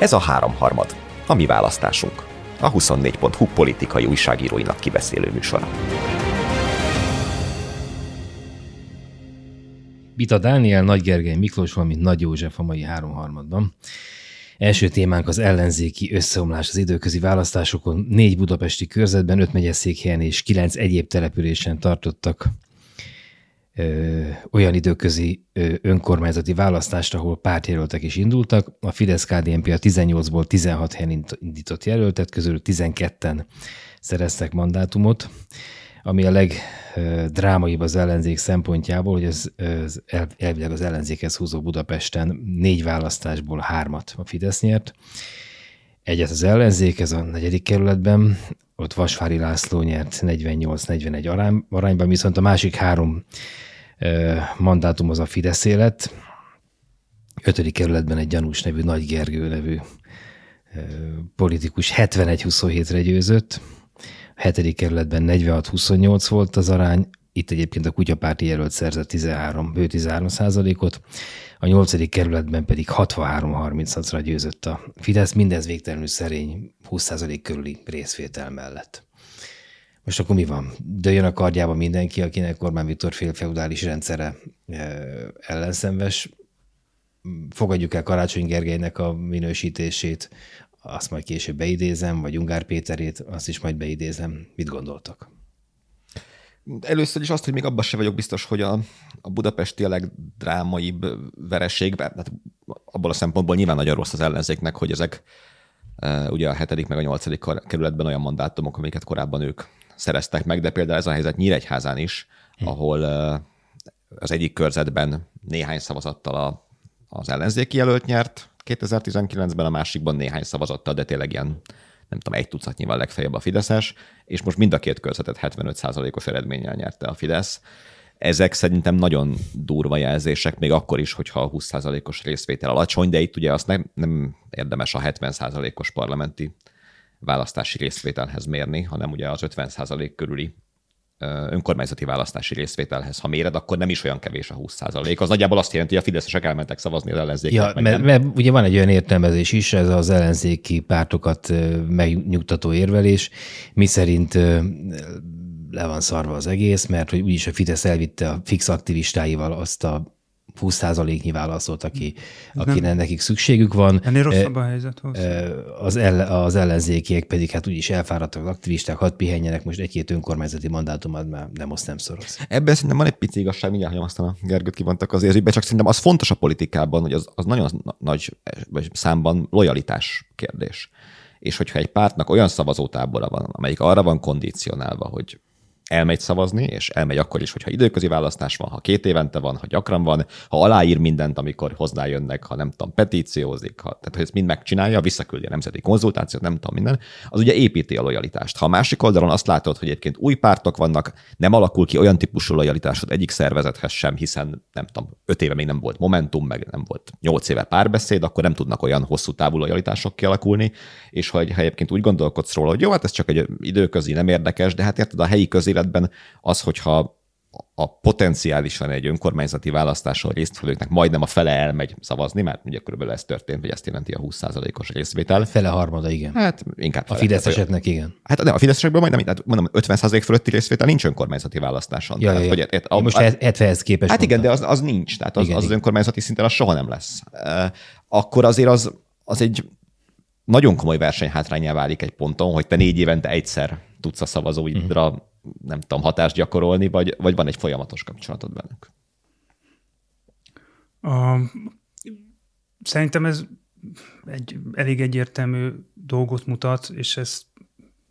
Ez a háromharmad, a mi választásunk. A 24.hu politikai újságíróinak kibeszélő műsora. Bita Dániel, Nagy Gergely Miklós, valamint Nagy József a mai háromharmadban. Első témánk az ellenzéki összeomlás az időközi választásokon. Négy budapesti körzetben, öt megyeszékhelyen és kilenc egyéb településen tartottak ö, olyan időközi ö, önkormányzati választást, ahol pártjelöltek is indultak. A Fidesz-KDNP a 18-ból 16 helyen indított jelöltet, közül 12-en szereztek mandátumot, ami a legdrámaibb az ellenzék szempontjából, hogy ez, ez elvileg az ellenzékhez húzó Budapesten négy választásból hármat a Fidesz nyert. Egyet az ellenzék, ez a negyedik kerületben, ott Vasvári László nyert 48-41 arány, arányban, viszont a másik három mandátum az a Fidesz lett. Ötödik kerületben egy gyanús nevű Nagy Gergő nevű politikus 71-27-re győzött. A hetedik kerületben 46-28 volt az arány, itt egyébként a kutyapárti jelölt szerzett 13, bő 13 százalékot, a nyolcadik kerületben pedig 63-36-ra győzött a Fidesz, mindez végtelenül szerény 20 százalék körüli részvétel mellett. Most akkor mi van? Dőjön a kardjába mindenki, akinek Orbán Viktor félfeudális rendszere ellenszenves. Fogadjuk el Karácsony Gergelynek a minősítését, azt majd később beidézem, vagy Ungár Péterét, azt is majd beidézem. Mit gondoltak? Először is azt, hogy még abban se vagyok biztos, hogy a, a budapesti a legdrámaibb vereség, hát abból a szempontból nyilván nagyon rossz az ellenzéknek, hogy ezek ugye a hetedik meg a nyolcadik kerületben olyan mandátumok, amiket korábban ők szereztek meg, de például ez a helyzet Nyíregyházán is, hm. ahol az egyik körzetben néhány szavazattal a, az ellenzéki jelölt nyert 2019-ben, a másikban néhány szavazattal, de tényleg ilyen nem tudom, egy tucatnyival legfeljebb a Fideszes, és most mind a két körzetet 75%-os eredménnyel nyerte a Fidesz. Ezek szerintem nagyon durva jelzések, még akkor is, hogyha a 20%-os részvétel alacsony, de itt ugye azt nem, nem érdemes a 70%-os parlamenti választási részvételhez mérni, hanem ugye az 50% körüli önkormányzati választási részvételhez, ha méred, akkor nem is olyan kevés a 20% Az nagyjából azt jelenti, hogy a fideszesek elmentek szavazni az ellenzéknek. Ja, mert, mert, ugye van egy olyan értelmezés is, ez az ellenzéki pártokat megnyugtató érvelés, mi szerint le van szarva az egész, mert hogy úgyis a Fidesz elvitte a fix aktivistáival azt a 20%-nyi válaszolt, aki, aki nekik szükségük van. Ennél rosszabb a helyzet az, el, az ellenzékiek pedig hát úgyis elfáradtak aktivisták, hadd pihenjenek, most egy-két önkormányzati mandátumad már nem azt nem szoros. Ebben szerintem van egy pici igazság, mindjárt hagyom aztán a Gergőt kivontak az érzékbe, csak szerintem az fontos a politikában, hogy az, az nagyon nagy számban lojalitás kérdés. És hogyha egy pártnak olyan szavazótábora van, amelyik arra van kondicionálva, hogy elmegy szavazni, és elmegy akkor is, hogyha időközi választás van, ha két évente van, ha gyakran van, ha aláír mindent, amikor hozzájönnek, ha nem tudom, petíciózik, ha, tehát hogy ezt mind megcsinálja, visszaküldi a nemzeti konzultációt, nem tudom minden, az ugye építi a lojalitást. Ha a másik oldalon azt látod, hogy egyébként új pártok vannak, nem alakul ki olyan típusú lojalitásod egyik szervezethez sem, hiszen nem tudom, öt éve még nem volt Momentum, meg nem volt nyolc éve párbeszéd, akkor nem tudnak olyan hosszú távú lojalitások kialakulni, és ha, ha egyébként úgy gondolkodsz róla, hogy jó, hát ez csak egy időközi, nem érdekes, de hát érted, a helyi közélet életben az, hogyha a potenciálisan egy önkormányzati választáson résztvevőknek majdnem a fele elmegy szavazni, mert ugye körülbelül ez történt, hogy ezt jelenti a 20%-os részvétel. Fele harmada, igen. Hát inkább fele. A Fideszeseknek igen. Hát nem, a Fideszesekből majdnem, hát mondom, 50% fölötti részvétel nincs önkormányzati választáson. Ja, tehát, ja, Hogy, et, a, most 70-hez képest. Hát igen, de az, az nincs, tehát az, igen, az, az önkormányzati szinten az soha nem lesz. Akkor azért az, az egy nagyon komoly versenyhátrányá válik egy ponton, hogy te négy évente egyszer tudsz a szavazóidra uh-huh nem tudom, hatást gyakorolni, vagy, vagy van egy folyamatos kapcsolatod bennük? A, szerintem ez egy elég egyértelmű dolgot mutat, és ez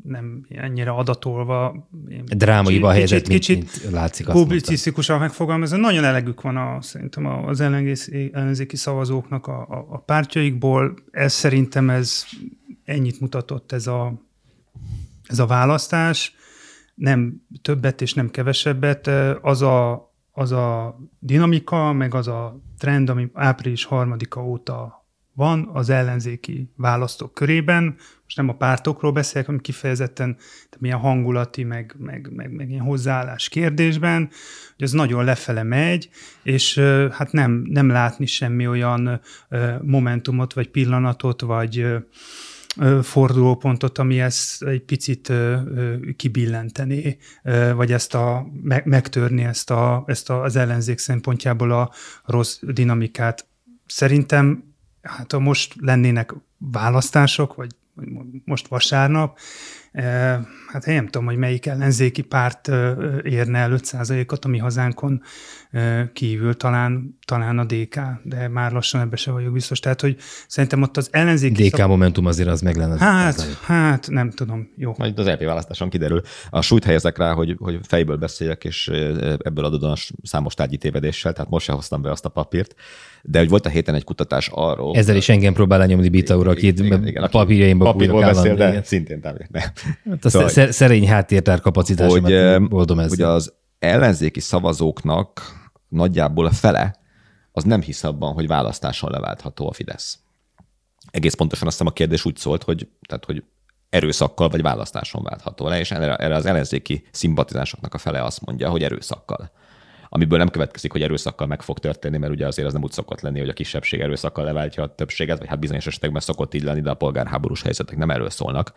nem ennyire adatolva. Drámai a helyzet, kicsit, mint, mint látszik. Publicisztikusan megfogalmazva. Nagyon elegük van a, szerintem az ellenzéki szavazóknak a, a, a pártjaikból. Ez szerintem ez ennyit mutatott ez a, ez a választás nem többet és nem kevesebbet, az a, az a dinamika, meg az a trend, ami április harmadika óta van az ellenzéki választók körében, most nem a pártokról beszélek, hanem kifejezetten milyen hangulati, meg, meg, meg, meg ilyen hozzáállás kérdésben, hogy ez nagyon lefele megy, és hát nem, nem látni semmi olyan momentumot, vagy pillanatot, vagy fordulópontot, ami ezt egy picit kibillentené, vagy ezt a, megtörni ezt, a, ezt az ellenzék szempontjából a rossz dinamikát. Szerintem hát ha most lennének választások, vagy most vasárnap, hát én nem tudom, hogy melyik ellenzéki párt érne el 5%-ot a mi hazánkon kívül, talán, talán a DK, de már lassan ebbe se vagyok biztos. Tehát, hogy szerintem ott az ellenzéki... DK szab... Momentum azért az meg lenne. Hát, hát nem tudom, jó. Majd az EP választáson kiderül. A súlyt helyezek rá, hogy, hogy fejből beszéljek, és ebből adódóan számos tárgyi tévedéssel, tehát most se hoztam be azt a papírt, de hogy volt a héten egy kutatás arról. Ezzel is engem próbál lenyomni Bita úr, aki papírjaimból papírból beszél, de szintén támogatni. Hát a szóval, szerény háttértár kapacitásomat hogy, oldom ezzel. Hogy az ellenzéki szavazóknak nagyjából a fele az nem hisz abban, hogy választáson leváltható a Fidesz. Egész pontosan azt hiszem a kérdés úgy szólt, hogy, tehát, hogy erőszakkal vagy választáson váltható le, és erre, erre az ellenzéki szimpatizásoknak a fele azt mondja, hogy erőszakkal amiből nem következik, hogy erőszakkal meg fog történni, mert ugye azért az nem úgy szokott lenni, hogy a kisebbség erőszakkal leváltja a többséget, vagy hát bizonyos esetekben szokott így lenni, de a polgárháborús helyzetek nem erről szólnak.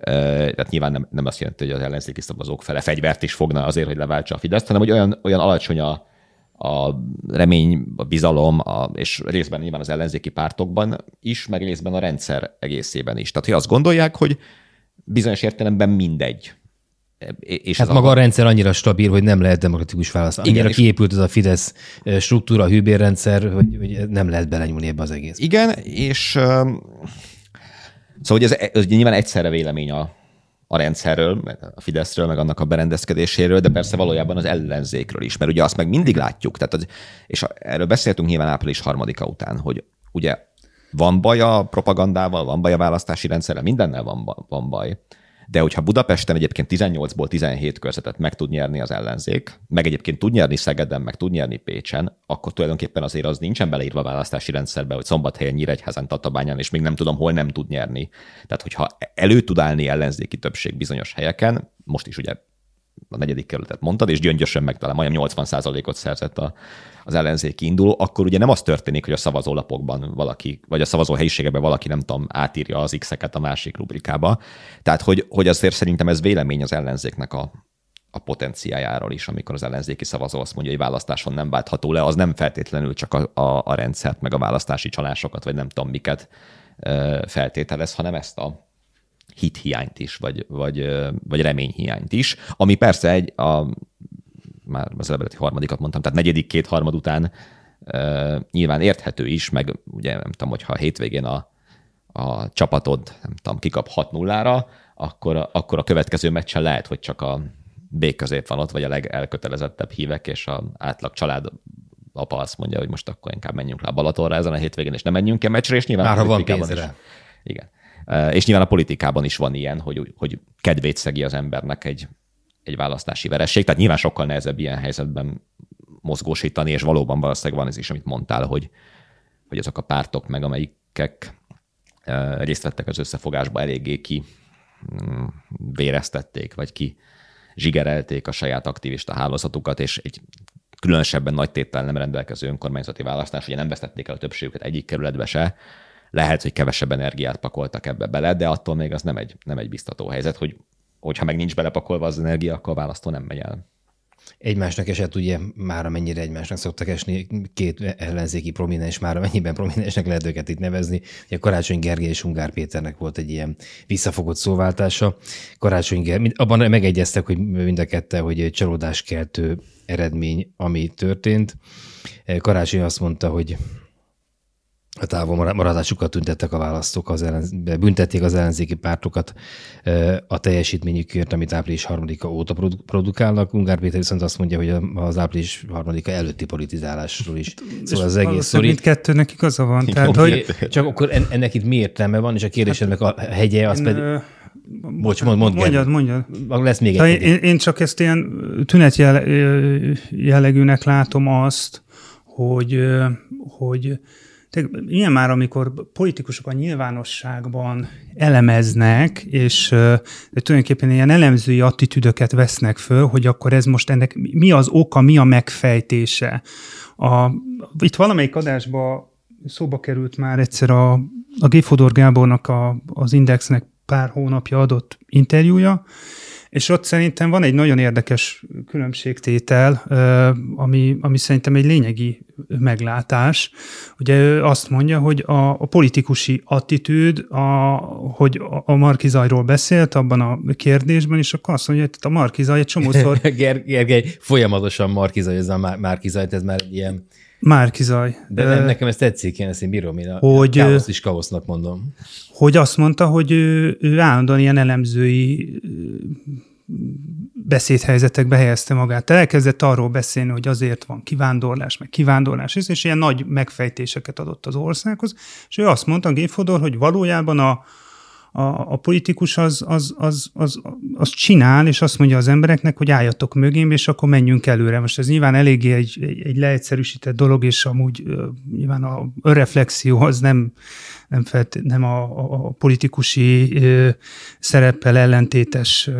Tehát nyilván nem, nem azt jelenti, hogy az ellenzéki szavazók fele fegyvert is fogna azért, hogy leváltsa a Fideszt, hanem hogy olyan, olyan alacsony a, a remény, a bizalom, a, és részben nyilván az ellenzéki pártokban is, meg részben a rendszer egészében is. Tehát, hogy azt gondolják, hogy bizonyos értelemben mindegy, és hát maga a... rendszer annyira stabil, hogy nem lehet demokratikus válasz. Annyira Igen, kiépült ez a Fidesz struktúra, a hűbérrendszer, hogy, hogy nem lehet belenyúlni ebbe az egész. Igen, és uh, szóval ez, ez nyilván egyszerre vélemény a, a rendszerről, a Fideszről, meg annak a berendezkedéséről, de persze valójában az ellenzékről is, mert ugye azt meg mindig látjuk, tehát az, és erről beszéltünk nyilván április harmadika után, hogy ugye van baj a propagandával, van baj a választási rendszerrel, mindennel van, van baj. De hogyha Budapesten egyébként 18-ból 17 körzetet meg tud nyerni az ellenzék, meg egyébként tud nyerni Szegeden, meg tud nyerni Pécsen, akkor tulajdonképpen azért az nincsen beleírva a választási rendszerbe, hogy Szombathelyen, Nyíregyházán, Tatabányán, és még nem tudom, hol nem tud nyerni. Tehát, hogyha elő tud állni ellenzéki többség bizonyos helyeken, most is ugye a negyedik kerületet mondtad, és gyöngyösen meg talán majdnem 80%-ot szerzett a, az ellenzéki induló, akkor ugye nem az történik, hogy a szavazólapokban valaki, vagy a szavazó helyiségeben valaki, nem tudom, átírja az X-eket a másik rubrikába. Tehát, hogy, hogy azért szerintem ez vélemény az ellenzéknek a, a potenciájáról is, amikor az ellenzéki szavazó azt mondja, hogy választáson nem váltható le, az nem feltétlenül csak a, a, a rendszert, meg a választási csalásokat, vagy nem tudom miket feltételez, hanem ezt a, hithiányt is, vagy, vagy, vagy reményhiányt is, ami persze egy, a, már az előbbi harmadikat mondtam, tehát negyedik két harmad után uh, nyilván érthető is, meg ugye nem tudom, hogyha a hétvégén a, a csapatod, nem tudom, kikap 6-0-ra, akkor, akkor a következő meccsen lehet, hogy csak a B közép van ott, vagy a legelkötelezettebb hívek, és a átlag család apa azt mondja, hogy most akkor inkább menjünk le a Balatonra ezen a hétvégén, és nem menjünk ki a meccsre, és nyilván Már ha van pénzre. Is. Igen. És nyilván a politikában is van ilyen, hogy, hogy kedvét szegi az embernek egy, egy választási veresség. Tehát nyilván sokkal nehezebb ilyen helyzetben mozgósítani, és valóban valószínűleg van ez is, amit mondtál, hogy, hogy azok a pártok meg, amelyikek részt vettek az összefogásba, eléggé ki mm, véreztették, vagy ki zsigerelték a saját aktivista hálózatukat, és egy különösebben nagy tétel nem rendelkező önkormányzati választás, ugye nem vesztették el a többségüket egyik kerületbe se, lehet, hogy kevesebb energiát pakoltak ebbe bele, de attól még az nem egy, nem egy biztató helyzet, hogy hogyha meg nincs belepakolva az energia, akkor a választó nem megy el. Egymásnak esett ugye már amennyire egymásnak szoktak esni két ellenzéki prominens, már amennyiben prominensnek lehet őket itt nevezni. Ugye Karácsony Gergely és Ungár Péternek volt egy ilyen visszafogott szóváltása. Karácsony Gergely, abban megegyeztek, hogy mind a kette, hogy egy csalódáskeltő eredmény, ami történt. Karácsony azt mondta, hogy a távol maradásukat tüntettek a választók, az ellen, büntették az ellenzéki pártokat a teljesítményükért, amit április 3-a óta produkálnak. Ungár Péter viszont azt mondja, hogy az április 3-a előtti politizálásról is. Szóval az egész sztori. Mindkettőnek igaza van. Tehát, hogy... Csak akkor ennek itt mi értelme van, és a kérdésednek a hegye az pedig... Bocs, mond, mond mondjad, mondjad. Lesz még egy. Én, én csak ezt ilyen tünet jellegűnek látom azt, hogy, hogy ilyen már, amikor politikusok a nyilvánosságban elemeznek, és de tulajdonképpen ilyen elemzői attitűdöket vesznek föl, hogy akkor ez most ennek mi az oka, mi a megfejtése. A, itt valamelyik adásban szóba került már egyszer a, a G. Gábornak a, az Indexnek pár hónapja adott interjúja, és ott szerintem van egy nagyon érdekes különbségtétel, ami, ami szerintem egy lényegi meglátás. Ugye ő azt mondja, hogy a, a politikusi attitűd, a, hogy a Markizajról beszélt abban a kérdésben, és akkor azt mondja, hogy a Markizaj egy csomószor... Gergely, folyamatosan Markizaj, ez a Markizaj, ez már ilyen Márkizaj. De nem, nekem ez tetszik, én ezt én bírom, én a hogy, káoszt is káosznak mondom. Hogy azt mondta, hogy ő, ő állandóan ilyen elemzői beszédhelyzetekbe helyezte magát. Elkezdett arról beszélni, hogy azért van kivándorlás, meg kivándorlás, és ilyen nagy megfejtéseket adott az országhoz, és ő azt mondta, Géfodor, hogy valójában a, a, a politikus az, az, az, az, az csinál, és azt mondja az embereknek, hogy álljatok mögém, és akkor menjünk előre. Most ez nyilván eléggé egy, egy, egy leegyszerűsített dolog, és amúgy nyilván a önreflexió az nem, nem, felt, nem a, a politikusi szereppel ellentétes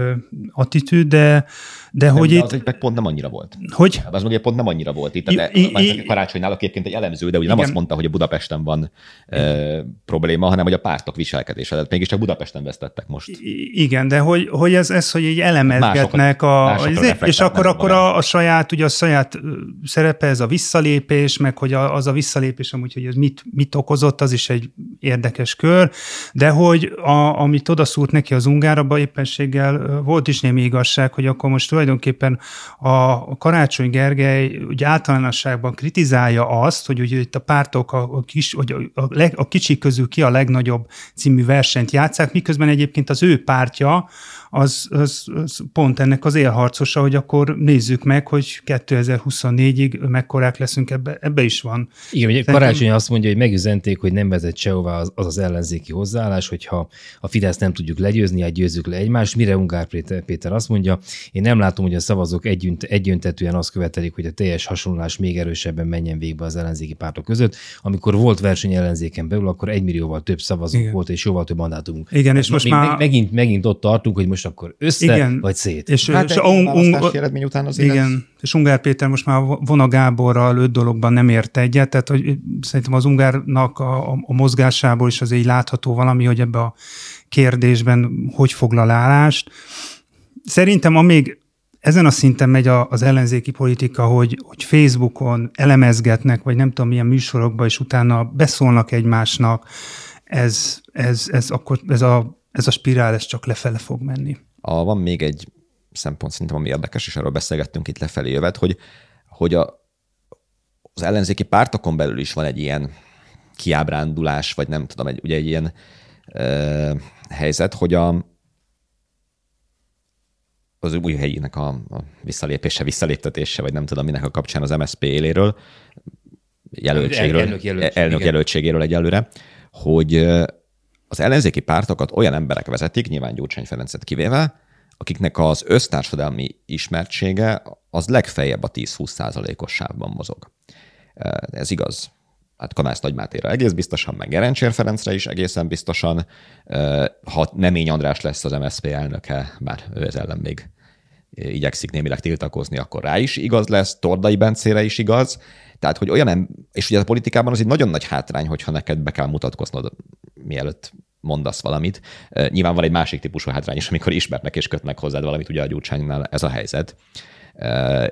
attitűd, de, de nem, hogy de itt... Az meg pont nem annyira volt. Hogy? Az meg pont nem annyira volt. Itt I, I, I, karácsonynál egyébként egy elemző, de ugye nem azt mondta, hogy a Budapesten van e, probléma, hanem hogy a pártok viselkedése. Tehát mégiscsak Budapesten vesztettek most. I, igen, de hogy, hogy ez, ez, hogy egy elemezgetnek a, és akkor, akkor a, a, saját, ugye a saját szerepe, ez a visszalépés, meg hogy a, az a visszalépés amúgy, hogy ez mit, mit okozott, az is egy érdekes kör, de hogy a, amit odaszúrt neki az ungáraba éppenséggel volt is némi igazság, hogy akkor most tulajdonképpen a Karácsony Gergely ugye általánosságban kritizálja azt, hogy ugye itt a pártok a, a, kis, hogy a, leg, a kicsik közül ki a legnagyobb című versenyt játszák, miközben egyébként az ő pártja az, az, az pont ennek az élharcosa, hogy akkor nézzük meg, hogy 2024-ig mekkorák leszünk, ebbe, ebbe is van. Igen, ugye Karácsony azt mondja, hogy megüzenték, hogy nem vezet sehová az, az az ellenzéki hozzáállás, hogyha a Fidesz nem tudjuk legyőzni, hát győzzük le egymást. Mire Ungár Péter, Péter azt mondja, én nem látom, hogy a szavazók együtt, egyöntetően azt követelik, hogy a teljes hasonlás még erősebben menjen végbe az ellenzéki pártok között. Amikor volt verseny ellenzéken belül, akkor egy millióval több szavazó Igen. volt, és jóval több mandátumunk. Igen, és most már... Megint, megint ott tartunk, hogy most most akkor össze, igen. vagy szét. És, hát és a un, un, eredmény után az Igen, lesz. és Ungár Péter most már Vona Gáborral öt dologban nem ért egyet, tehát hogy szerintem az Ungárnak a, a mozgásából is azért látható valami, hogy ebbe a kérdésben hogy foglal állást. Szerintem amíg ezen a szinten megy az ellenzéki politika, hogy, hogy Facebookon elemezgetnek, vagy nem tudom milyen műsorokban, és utána beszólnak egymásnak, ez, ez, ez, akkor, ez a ez a spirál ez csak lefele fog menni. A, van még egy szempont szerintem, ami érdekes, és erről beszélgettünk itt lefelé jövet, hogy, hogy a, az ellenzéki pártokon belül is van egy ilyen kiábrándulás, vagy nem tudom, egy, ugye egy ilyen ö, helyzet, hogy a, az új helyének a, a visszalépése, visszaléptetése, vagy nem tudom minek a kapcsán az MSZP éléről, jelöltségről, elnök, jelöltség, elnök jelöltségéről egyelőre, hogy az ellenzéki pártokat olyan emberek vezetik, nyilván Gyurcsány Ferencet kivéve, akiknek az össztársadalmi ismertsége az legfeljebb a 10-20 százalékos sávban mozog. Ez igaz. Hát Kanász Nagymátéra egész biztosan, meg Gerencsér Ferencre is egészen biztosan. Ha Nemény András lesz az MSZP elnöke, bár ő ez ellen még igyekszik némileg tiltakozni, akkor rá is igaz lesz, Tordai Bencére is igaz. Tehát, hogy olyan, és ugye a politikában az egy nagyon nagy hátrány, hogyha neked be kell mutatkoznod, mielőtt mondasz valamit. Nyilván van egy másik típusú hátrány is, amikor ismernek és kötnek hozzád valamit, ugye a Gyurcsánynál ez a helyzet.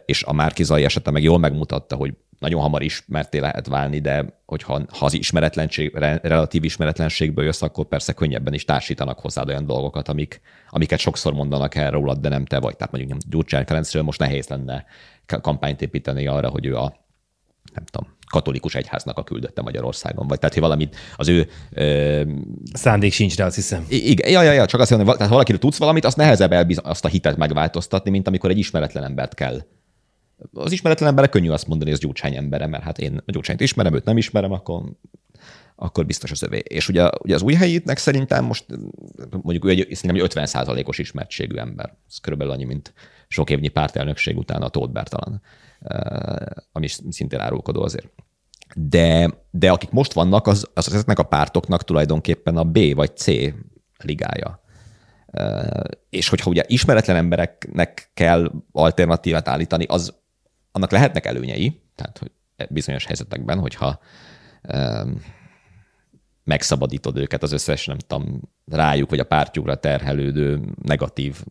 És a Márkizai esete meg jól megmutatta, hogy nagyon hamar ismerté lehet válni, de hogyha ha az ismeretlenség, relatív ismeretlenségből jössz, akkor persze könnyebben is társítanak hozzád olyan dolgokat, amik, amiket sokszor mondanak el rólad, de nem te vagy. Tehát mondjuk Gyurcsány Ferencről most nehéz lenne kampányt építeni arra, hogy ő a nem tudom, katolikus egyháznak a küldötte Magyarországon, vagy tehát, hogy valamit az ő... Ö... Szándék sincs rá, azt hiszem. Igen, ja, ja, ja, csak azt mondom, hogy tehát valakiről tudsz valamit, azt nehezebb elbiz- azt a hitet megváltoztatni, mint amikor egy ismeretlen embert kell. Az ismeretlen emberek könnyű azt mondani, hogy ez Gyurcsány embere, mert hát én a Gyurcsányt ismerem, őt nem ismerem, akkor akkor biztos az övé. És ugye, ugye az új helyitnek szerintem most mondjuk ő egy, szerintem egy 50 os ismertségű ember. Ez körülbelül annyi, mint sok évnyi pártelnökség után a Tóth Bertalan. Eh, ami szintén árulkodó azért. de, de akik most vannak, az, az ezeknek a pártoknak tulajdonképpen a B vagy C ligája. És hogyha ugye ismeretlen embereknek kell alternatívát állítani, az annak lehetnek előnyei, tehát hogy bizonyos helyzetekben, hogyha megszabadítod őket az összes, nem tudom, rájuk vagy a pártjukra terhelődő negatív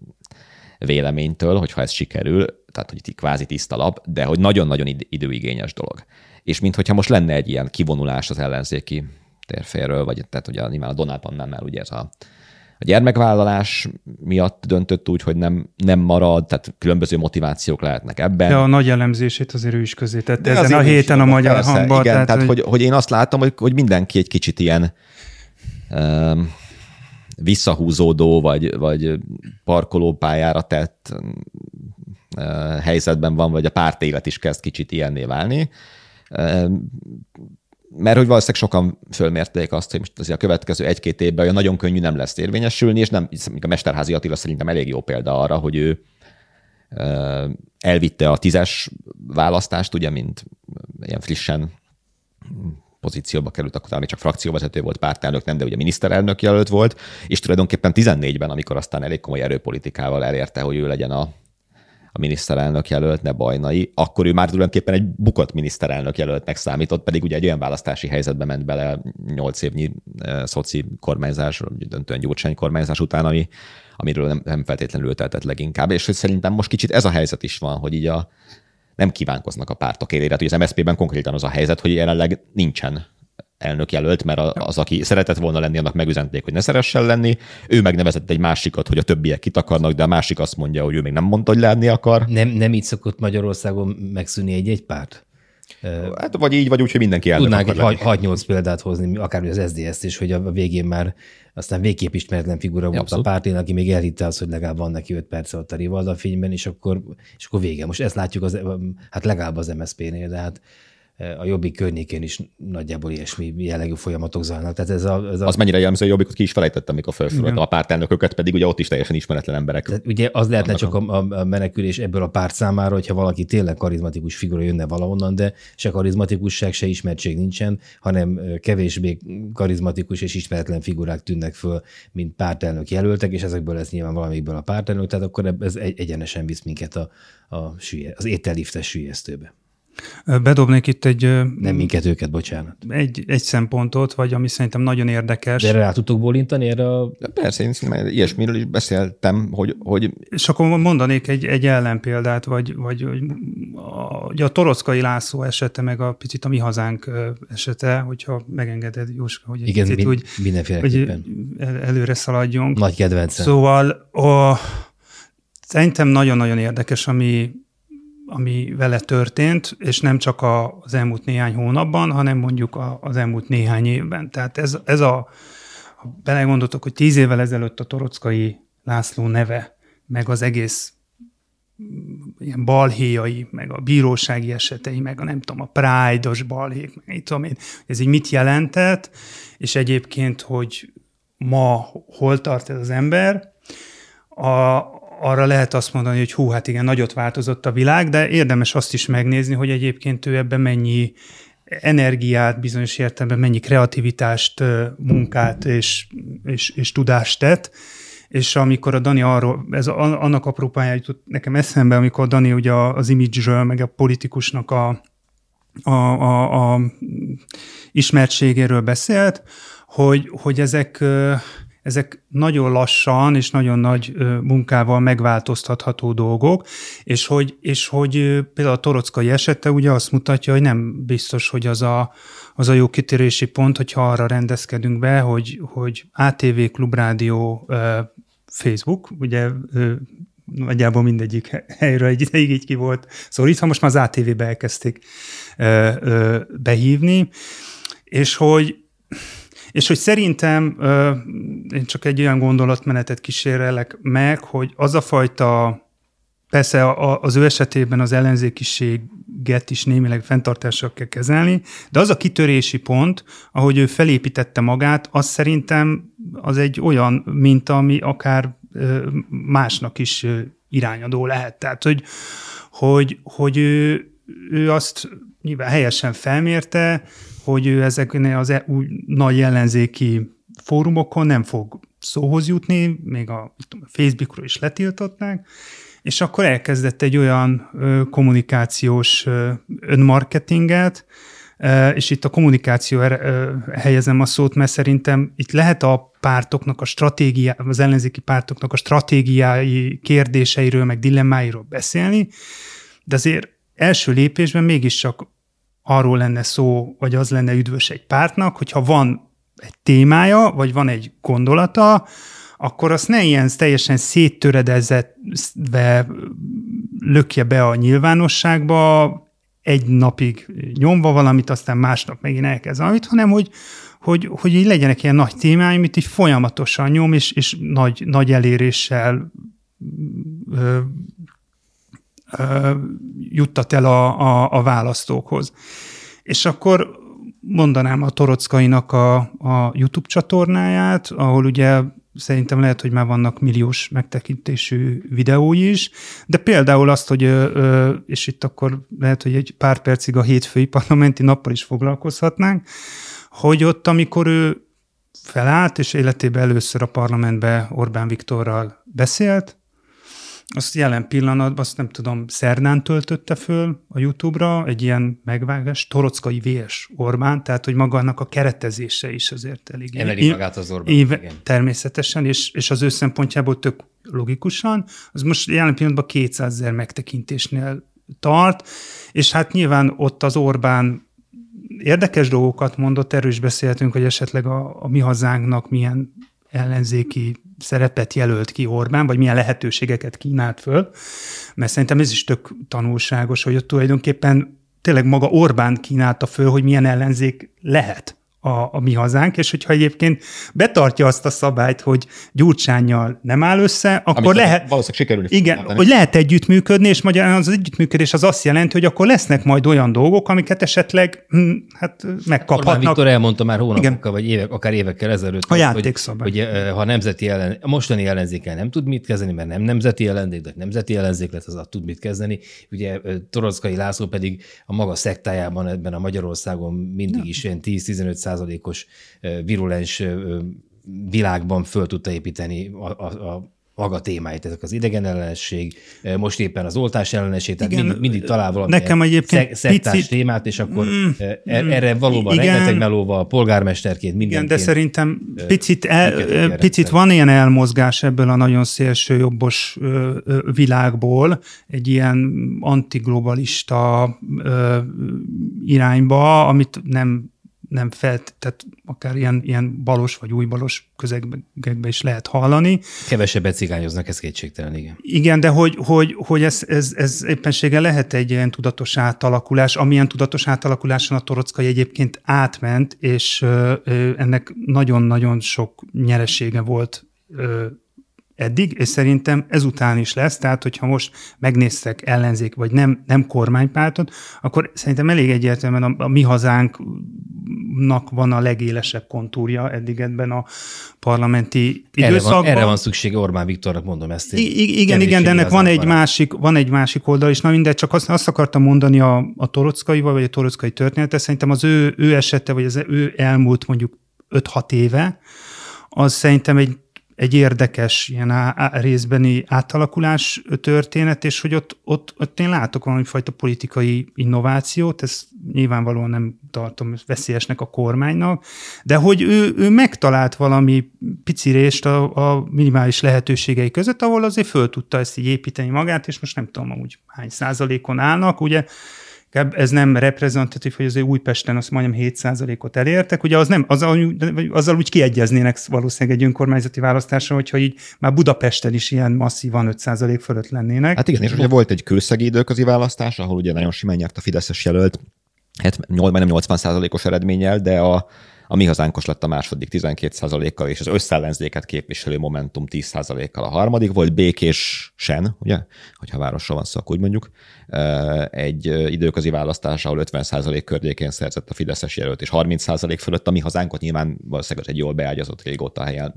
véleménytől, hogyha ez sikerül, tehát hogy itt kvázi tiszta lap, de hogy nagyon-nagyon időigényes dolog. És mintha most lenne egy ilyen kivonulás az ellenzéki térféről, vagy tehát ugye nyilván a Donald Pannánál ugye ez a, a gyermekvállalás miatt döntött úgy, hogy nem, nem marad, tehát különböző motivációk lehetnek ebben. De a nagy elemzését azért ő is közé tette ezen a héten a magyar persze, hangban. Igen, tehát, tehát hogy... Hogy, hogy én azt látom, hogy, hogy mindenki egy kicsit ilyen um, visszahúzódó, vagy, vagy parkolópályára tett helyzetben van, vagy a párt élet is kezd kicsit ilyenné válni. Mert hogy valószínűleg sokan fölmérték azt, hogy most a következő egy-két évben olyan nagyon könnyű nem lesz érvényesülni, és nem, a Mesterházi Attila szerintem elég jó példa arra, hogy ő elvitte a tízes választást, ugye, mint ilyen frissen pozícióba került, akkor talán csak frakcióvezető volt, pártelnök nem, de ugye miniszterelnök jelölt volt, és tulajdonképpen 14-ben, amikor aztán elég komoly erőpolitikával elérte, hogy ő legyen a a miniszterelnök jelölt, ne bajnai, akkor ő már tulajdonképpen egy bukott miniszterelnök jelöltnek számított, pedig ugye egy olyan választási helyzetbe ment bele nyolc évnyi szoci kormányzás, döntően gyurcsány kormányzás után, ami, amiről nem, nem feltétlenül ültetett leginkább. És hogy szerintem most kicsit ez a helyzet is van, hogy így a, nem kívánkoznak a pártok élére. Hát, hogy az MSZP-ben konkrétan az a helyzet, hogy jelenleg nincsen elnök jelölt, mert az, aki szeretett volna lenni, annak megüzenték, hogy ne szeressen lenni. Ő megnevezett egy másikat, hogy a többiek kit akarnak, de a másik azt mondja, hogy ő még nem mondta, hogy lenni akar. Nem, nem így szokott Magyarországon megszűni egy-egy párt? Hát vagy így, vagy úgy, hogy mindenki elnök Tudnánk egy 6-8 példát hozni, akár az SZDSZ-t is, hogy a végén már aztán végképp ismeretlen figura volt Abszolút. a pártén, aki még elhitte azt, hogy legalább van neki 5 perc ott a Rivalda fényben, és akkor, és akkor vége. Most ezt látjuk az, hát legalább az MSZP-nél, de hát a jobbik környékén is nagyjából ilyesmi jellegű folyamatok zajlanak. Tehát ez a, ez a... Az mennyire jellemző, hogy jobbikot ki is felejtettem, amikor felsoroltam a pártelnököket, pedig ugye ott is teljesen ismeretlen emberek. Tehát ugye az lehetne csak a, a menekülés ebből a párt számára, hogyha valaki tényleg karizmatikus figura jönne valahonnan, de se karizmatikusság, se ismertség nincsen, hanem kevésbé karizmatikus és ismeretlen figurák tűnnek föl, mint pártelnök jelöltek, és ezekből lesz nyilván valamikből a pártelnök, tehát akkor ez egyenesen visz minket a, a sülye, az ételliftes sülyeztőbe. Bedobnék itt egy... Nem minket, őket, bocsánat. Egy, egy szempontot, vagy ami szerintem nagyon érdekes. De erre rá tudtok bólintani? Erre a... De persze, én szerintem ilyesmiről is beszéltem, hogy... hogy... És akkor mondanék egy, egy ellenpéldát, vagy, vagy hogy a, a Torockai László esete, meg a picit a mi hazánk esete, hogyha megengeded, Jóska, hogy egy Igen, picit min, úgy hogy el, előre szaladjunk. Nagy kedvencem. Szóval a, szerintem nagyon-nagyon érdekes, ami ami vele történt, és nem csak az elmúlt néhány hónapban, hanem mondjuk az elmúlt néhány évben. Tehát ez, ez a, ha belegondoltok, hogy tíz évvel ezelőtt a Torockai László neve, meg az egész mm, ilyen balhéjai, meg a bírósági esetei, meg a nem tudom, a Pride-os balhék, meg így tudom én, ez így mit jelentett, és egyébként, hogy ma hol tart ez az ember, a, arra lehet azt mondani, hogy hú, hát igen, nagyot változott a világ, de érdemes azt is megnézni, hogy egyébként ő ebben mennyi energiát, bizonyos értelemben mennyi kreativitást, munkát és, és, és tudást tett, és amikor a Dani arról, ez annak aprópája jutott nekem eszembe, amikor a Dani ugye az imidzsről, meg a politikusnak a, a, a, a ismertségéről beszélt, hogy, hogy ezek ezek nagyon lassan és nagyon nagy munkával megváltoztatható dolgok, és hogy, és hogy például a torockai esete ugye azt mutatja, hogy nem biztos, hogy az a, az a jó kitérési pont, hogyha arra rendezkedünk be, hogy, hogy ATV, Klubrádió, Facebook, ugye nagyjából mindegyik helyről egy ideig így ki volt szólítva, most már az ATV-be elkezdték behívni, és hogy és hogy szerintem én csak egy olyan gondolatmenetet kísérelek meg, hogy az a fajta, persze az ő esetében az ellenzékiséget is némileg fenntartással kell kezelni, de az a kitörési pont, ahogy ő felépítette magát, az szerintem az egy olyan minta, ami akár másnak is irányadó lehet. Tehát, hogy, hogy, hogy ő, ő azt nyilván helyesen felmérte, hogy ő ezeknél az e- új nagy ellenzéki fórumokon nem fog szóhoz jutni, még a, Facebookról is letiltották, és akkor elkezdett egy olyan ö, kommunikációs ö, önmarketinget, ö, és itt a kommunikáció ö, helyezem a szót, mert szerintem itt lehet a pártoknak a stratégia, az ellenzéki pártoknak a stratégiái kérdéseiről, meg dilemmáiról beszélni, de azért első lépésben mégiscsak arról lenne szó, vagy az lenne üdvös egy pártnak, hogyha van egy témája, vagy van egy gondolata, akkor azt ne ilyen teljesen széttöredezetve lökje be a nyilvánosságba, egy napig nyomva valamit, aztán másnap megint elkezd valamit, hanem hogy, hogy, hogy így legyenek ilyen nagy témái, amit így folyamatosan nyom, és, és nagy, nagy eléréssel juttat el a, a, a választókhoz. És akkor mondanám a Torockainak a, a YouTube csatornáját, ahol ugye szerintem lehet, hogy már vannak milliós megtekintésű videói is, de például azt, hogy, és itt akkor lehet, hogy egy pár percig a hétfői parlamenti nappal is foglalkozhatnánk, hogy ott, amikor ő felállt, és életében először a parlamentbe Orbán Viktorral beszélt, azt jelen pillanatban, azt nem tudom, szerdán töltötte föl a YouTube-ra egy ilyen megvágás, torockai VS Orbán, tehát hogy magának a keretezése is azért elég. Emeli magát az Orbán. Éve, igen. Természetesen, és, és az ő szempontjából tök logikusan. Az most jelen pillanatban 200 ezer megtekintésnél tart, és hát nyilván ott az Orbán érdekes dolgokat mondott, erről is beszéltünk, hogy esetleg a, a mi hazánknak milyen ellenzéki szerepet jelölt ki Orbán, vagy milyen lehetőségeket kínált föl, mert szerintem ez is tök tanulságos, hogy ott tulajdonképpen tényleg maga Orbán kínálta föl, hogy milyen ellenzék lehet a, a mi hazánk, és hogyha egyébként betartja azt a szabályt, hogy Gyurcsányjal nem áll össze, akkor Amit lehet... Valószínűleg sikerülni. Igen, hogy lehet együttműködni, és magyar az együttműködés az azt jelenti, hogy akkor lesznek majd olyan dolgok, amiket esetleg hm, hát megkaphatnak. Orbán Viktor elmondta már hónapokkal, Igen. vagy évek, akár évekkel ezelőtt. A játékszabály. Hogy, hogy ha nemzeti ellen, a mostani ellenzékkel nem tud mit kezdeni, mert nem nemzeti ellenzék, de nemzeti ellenzék lett, az tud mit kezdeni. Ugye Torockai László pedig a maga szektájában ebben a Magyarországon mindig is ilyen 10-15 százalékos virulens világban föl tudta építeni a, a, a maga témáit, ezek az idegenellenesség, most éppen az oltás ellenesség, tehát igen, mindig, mindig talál valami nekem egyébként szektás picit, témát, és akkor mm, e- erre valóban igen, rengeteg melóval, polgármesterként mindenki. Igen, de szerintem picit, el, picit van ilyen elmozgás ebből a nagyon szélső jobbos világból, egy ilyen antiglobalista irányba, amit nem nem felt, tehát akár ilyen, ilyen balos vagy új balos közegekben is lehet hallani. Kevesebbet cigányoznak, ez kétségtelen, igen. Igen, de hogy, hogy, hogy ez, ez, ez éppenséggel lehet egy ilyen tudatos átalakulás, amilyen tudatos átalakuláson a Torockai egyébként átment, és ö, ö, ennek nagyon-nagyon sok nyeresége volt ö, eddig, és szerintem ezután is lesz, tehát hogyha most megnéztek ellenzék, vagy nem, nem kormánypártot, akkor szerintem elég egyértelműen a, a mi hazánknak van a legélesebb kontúrja eddig ebben a parlamenti időszakban. Erre van, erre van szüksége Orbán Viktornak, mondom ezt. I- igen, igen, de ennek van egy, másik, van egy másik oldal is, na mindegy, csak azt, azt akartam mondani a, a torockaival, vagy a torockai története, szerintem az ő, ő esete, vagy az ő elmúlt mondjuk 5-6 éve, az szerintem egy egy érdekes ilyen á, részbeni átalakulás történet, és hogy ott, ott, ott én látok valami fajta politikai innovációt, ezt nyilvánvalóan nem tartom veszélyesnek a kormánynak, de hogy ő, ő megtalált valami pici részt a, a minimális lehetőségei között, ahol azért föl tudta ezt így építeni magát, és most nem tudom, úgy hány százalékon állnak, ugye ez nem reprezentatív, hogy azért Újpesten azt majdnem 7%-ot elértek, ugye az nem, azzal, azzal úgy kiegyeznének valószínűleg egy önkormányzati választásra, hogyha így már Budapesten is ilyen masszívan 5% fölött lennének. Hát igen, és ugye volt egy kőszegi időközi választás, ahol ugye nagyon simán nyert a Fideszes jelölt, hát majdnem 80%-os eredménnyel, de a, a mi hazánkos lett a második 12%-kal, és az összellenzéket képviselő Momentum 10%-kal a harmadik. Volt, békés sen, ugye, hogyha városról van szó, akkor úgy mondjuk, egy időközi választás, ahol 50% környékén szerzett a Fideszes jelölt, és 30% fölött a mi hazánkot nyilván valószínűleg egy jól beágyazott régóta helyen,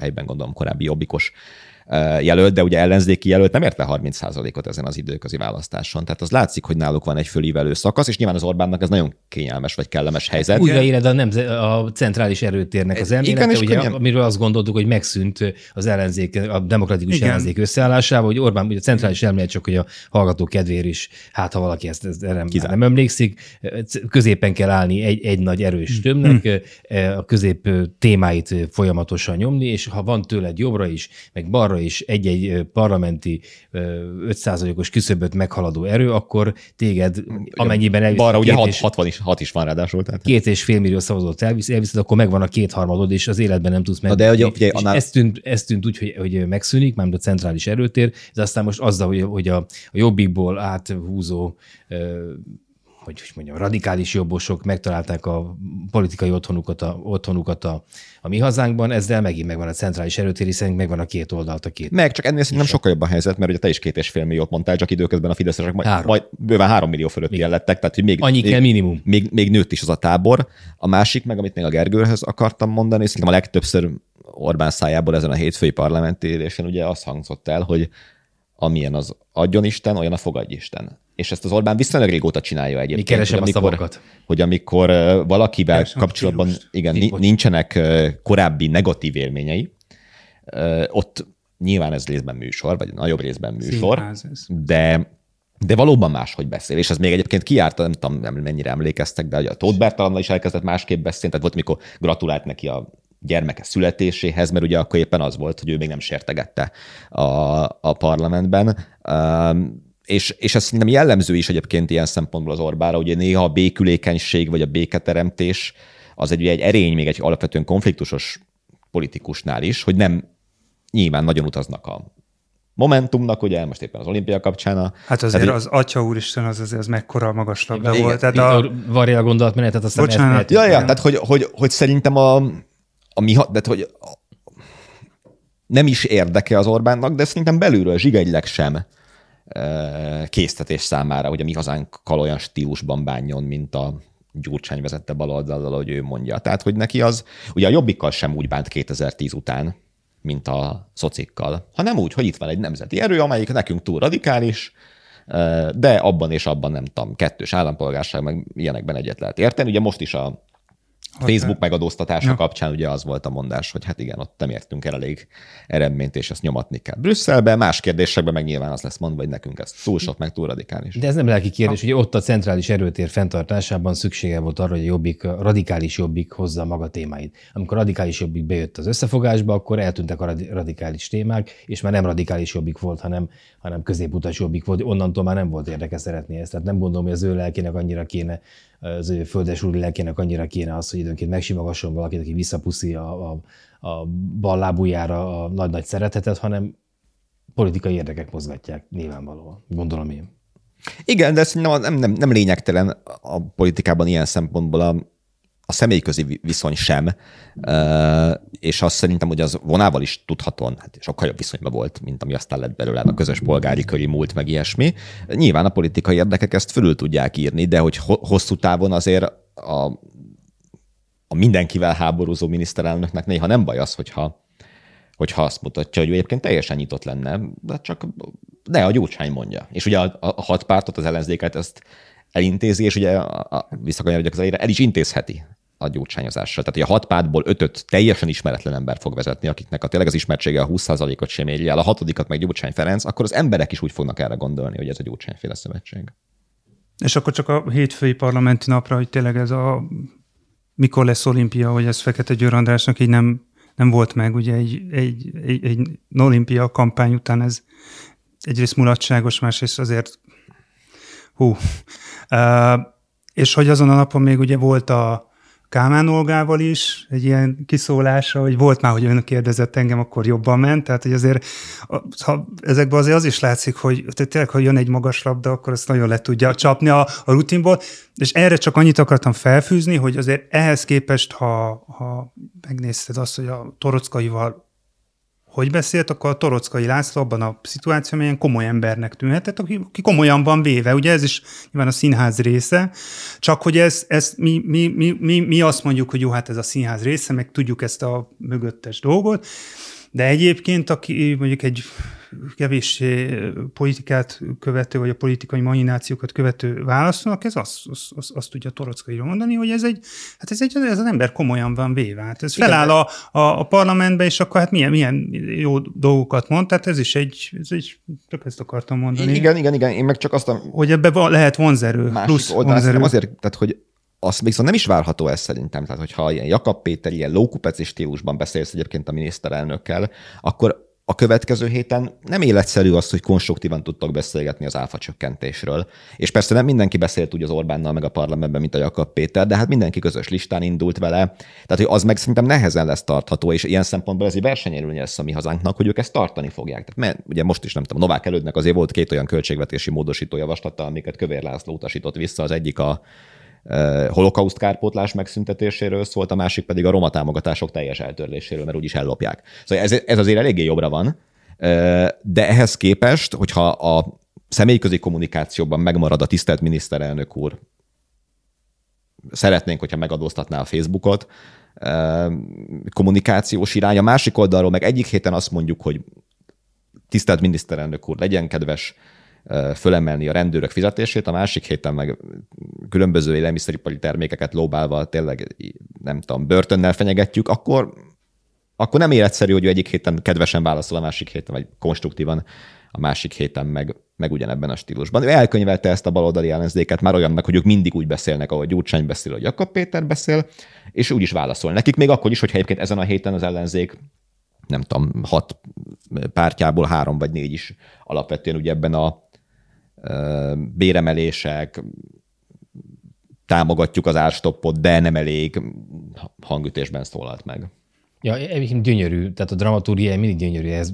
helyben gondolom korábbi jobbikos jelölt, de ugye ellenzéki jelölt nem érte 30%-ot ezen az időközi választáson. Tehát az látszik, hogy náluk van egy fölívelő szakasz, és nyilván az Orbánnak ez nagyon kényelmes vagy kellemes helyzet. Újraéled a, nemze- a centrális erőtérnek az elmélete, Igen, ugye, könnyen... amiről azt gondoltuk, hogy megszűnt az ellenzék, a demokratikus Igen. ellenzék összeállásával, hogy Orbán, ugye a centrális elmélet csak, hogy a hallgató kedvér is, hát ha valaki ezt, ezt nem, nem emlékszik, középen kell állni egy, egy nagy erős tömnek, hm. a közép témáit folyamatosan nyomni, és ha van tőled jobbra is, meg balra is egy-egy parlamenti 5%-os küszöböt meghaladó erő, akkor téged amennyiben elvisz... Balra ugye 6, és, 60 is, 6 is van ráadásul. Tehát. Két és fél millió szavazót elvisz, elviszed, akkor megvan a kétharmadod, és az életben nem tudsz meg. De ugye, ugye, annál... ez, tűnt, ez tűnt úgy, hogy, hogy megszűnik, mármint a centrális erőtér, de aztán most azzal, hogy, hogy a, a jobbikból áthúzó hogy, hogy mondjam, radikális jobbosok megtalálták a politikai otthonukat a, otthonukat a, a mi hazánkban, ezzel megint megvan a centrális erőtér, hiszen megvan a két oldalt a két. Meg, csak ennél szerintem sokkal jobb a helyzet, mert ugye te is két és fél milliót mondtál, csak időközben a fideszesek majd, három. majd bőven három millió fölött lettek, tehát hogy még, Annyi még, kell minimum. Még, még, nőtt is az a tábor. A másik, meg amit még a Gergőhöz akartam mondani, szerintem a legtöbbször Orbán szájából ezen a hétfői parlamenti élésen ugye azt hangzott el, hogy amilyen az adjon Isten, olyan a fogadj Isten. És ezt az Orbán viszonylag régóta csinálja egyébként. Mi keresem hogy amikor, a szavakat. Hogy amikor valakivel keresem kapcsolatban igen, nincsenek korábbi negatív élményei, ott nyilván ez részben műsor, vagy nagyobb részben műsor, de de valóban máshogy beszél, és ez még egyébként kiárt, nem tudom, mennyire emlékeztek, de a Tóth Bertalannal is elkezdett másképp beszélni, tehát volt, mikor gratulált neki a gyermeke születéséhez, mert ugye akkor éppen az volt, hogy ő még nem sértegette a, a parlamentben. Um, és, és ez szerintem jellemző is egyébként ilyen szempontból az Orbára, ugye néha a békülékenység vagy a béketeremtés az egy, egy erény még egy alapvetően konfliktusos politikusnál is, hogy nem nyilván nagyon utaznak a Momentumnak, ugye most éppen az olimpia kapcsán. A, hát azért tehát, az Atya Úristen az azért az mekkora magas labda volt. Tehát a... Varja a gondolatmenetet, aztán Bocsánat. Ja, ja, tehát hogy, hogy, hogy szerintem a, a mi, de hogy nem is érdeke az Orbánnak, de szerintem belülről zsigegyleg sem késztetés számára, hogy a mi hazánkkal olyan stílusban bánjon, mint a Gyurcsány vezette baloldallal, hogy ő mondja. Tehát, hogy neki az, ugye a Jobbikkal sem úgy bánt 2010 után, mint a szocikkal, hanem úgy, hogy itt van egy nemzeti erő, amelyik nekünk túl radikális, de abban és abban nem tudom, kettős állampolgárság, meg ilyenekben egyet lehet érteni. Ugye most is a Facebook megadóztatása ja. kapcsán ugye az volt a mondás, hogy hát igen, ott nem értünk el elég eredményt, és ezt nyomatni kell Brüsszelbe. Más kérdésekben meg nyilván az lesz mondva, hogy nekünk ez túl sok, meg túl radikális. De ez nem lelki kérdés, hogy ott a centrális erőtér fenntartásában szüksége volt arra, hogy a jobbik, a radikális jobbik hozza maga témáit. Amikor a radikális jobbik bejött az összefogásba, akkor eltűntek a radikális témák, és már nem radikális jobbik volt, hanem, hanem középutas jobbik volt. Onnantól már nem volt érdeke szeretni ezt. Tehát nem gondolom, hogy az ő lelkének annyira kéne az földes úr lelkének annyira kéne az, hogy időnként megsimogasson valakit, aki visszapuszi a, a, a bal lábújára a nagy-nagy szeretetet, hanem politikai érdekek mozgatják nyilvánvalóan, gondolom én. Igen, de szerintem nem, nem, nem lényegtelen a politikában ilyen szempontból a, a személyközi viszony sem, és azt szerintem, hogy az vonával is tudhatóan hát sokkal jobb viszonyban volt, mint ami aztán lett belőle a közös polgári köri múlt, meg ilyesmi. Nyilván a politikai érdekek ezt fölül tudják írni, de hogy hosszú távon azért a, a mindenkivel háborúzó miniszterelnöknek néha nem baj az, hogyha hogyha azt mutatja, hogy ő egyébként teljesen nyitott lenne, de csak ne a Gyurcsány mondja. És ugye a, a hat pártot, az ellenzéket ezt elintézi, és ugye visszakanyarodjak az elére, el is intézheti a gyurcsányozással. Tehát, hogy a hat pártból ötöt teljesen ismeretlen ember fog vezetni, akiknek a tényleg az ismertsége a 20%-ot sem érje el, a hatodikat meg Gyurcsány Ferenc, akkor az emberek is úgy fognak erre gondolni, hogy ez a Gyurcsányféle szövetség. És akkor csak a hétfői parlamenti napra, hogy tényleg ez a mikor lesz olimpia, hogy ez Fekete Győr Andrásnak így nem, nem volt meg, ugye egy, egy, egy, egy olimpia kampány után ez egyrészt mulatságos, másrészt azért hú. Uh, és hogy azon a napon még ugye volt a Kálmán Olgával is egy ilyen kiszólása, hogy volt már, hogy ön kérdezett engem, akkor jobban ment, tehát hogy azért ha ezekben azért az is látszik, hogy tényleg, ha jön egy magas labda, akkor ezt nagyon le tudja csapni a, a rutinból, és erre csak annyit akartam felfűzni, hogy azért ehhez képest, ha, ha megnézted azt, hogy a Torockaival hogy beszélt, akkor a Torockai László abban a szituációban ilyen komoly embernek tűnhetett, aki, aki komolyan van véve. Ugye ez is nyilván a színház része, csak hogy ez, ez mi, mi, mi, mi, mi azt mondjuk, hogy jó, hát ez a színház része, meg tudjuk ezt a mögöttes dolgot, De egyébként, aki mondjuk egy kevés politikát követő, vagy a politikai maninációkat követő választónak, ez azt, azt, azt, azt tudja Torockai mondani, hogy ez egy, hát ez egy, ez az ember komolyan van véve. Hát ez feláll a, a, a parlamentbe, és akkor hát milyen, milyen jó dolgokat mond, tehát ez is egy, ez egy, csak ezt akartam mondani. Igen, igen, igen, én meg csak azt a... Hogy ebbe lehet vonzerő, másik plusz oldalán vonzerő. Azért, tehát hogy azt viszont nem is várható ez szerintem. Tehát, hogyha ilyen Jakab Péter, ilyen lókupeci stílusban beszélsz egyébként a miniszterelnökkel, akkor a következő héten nem életszerű az, hogy konstruktívan tudtak beszélgetni az áfa csökkentésről. És persze nem mindenki beszélt úgy az Orbánnal meg a parlamentben, mint a Jakab Péter, de hát mindenki közös listán indult vele. Tehát, hogy az meg szerintem nehezen lesz tartható, és ilyen szempontból ez egy versenyelőnye lesz a mi hazánknak, hogy ők ezt tartani fogják. Tehát mert ugye most is nem tudom, Novák elődnek azért volt két olyan költségvetési módosító javaslata, amiket Kövér László utasított vissza, az egyik a holokauszt kárpótlás megszüntetéséről szólt, a másik pedig a roma támogatások teljes eltörléséről, mert úgyis ellopják. Szóval ez, ez azért eléggé jobbra van, de ehhez képest, hogyha a személyközi kommunikációban megmarad a tisztelt miniszterelnök úr, szeretnénk, hogyha megadóztatná a Facebookot, kommunikációs irány. A másik oldalról meg egyik héten azt mondjuk, hogy tisztelt miniszterelnök úr, legyen kedves fölemelni a rendőrök fizetését, a másik héten meg különböző élelmiszeripari termékeket lóbálva tényleg, nem tudom, börtönnel fenyegetjük, akkor, akkor nem életszerű, hogy egyik héten kedvesen válaszol, a másik héten, vagy konstruktívan a másik héten meg, meg ugyanebben a stílusban. Ő elkönyvelte ezt a baloldali ellenzéket már olyan meg, hogy ők mindig úgy beszélnek, ahogy Gyurcsány beszél, hogy Jakab Péter beszél, és úgy is válaszol nekik, még akkor is, hogyha egyébként ezen a héten az ellenzék nem tudom, hat pártjából három vagy négy is alapvetően ugye ebben a béremelések, támogatjuk az árstoppot, de nem elég hangütésben szólalt meg. Ja, egyébként gyönyörű, tehát a dramaturgia mindig gyönyörű, ez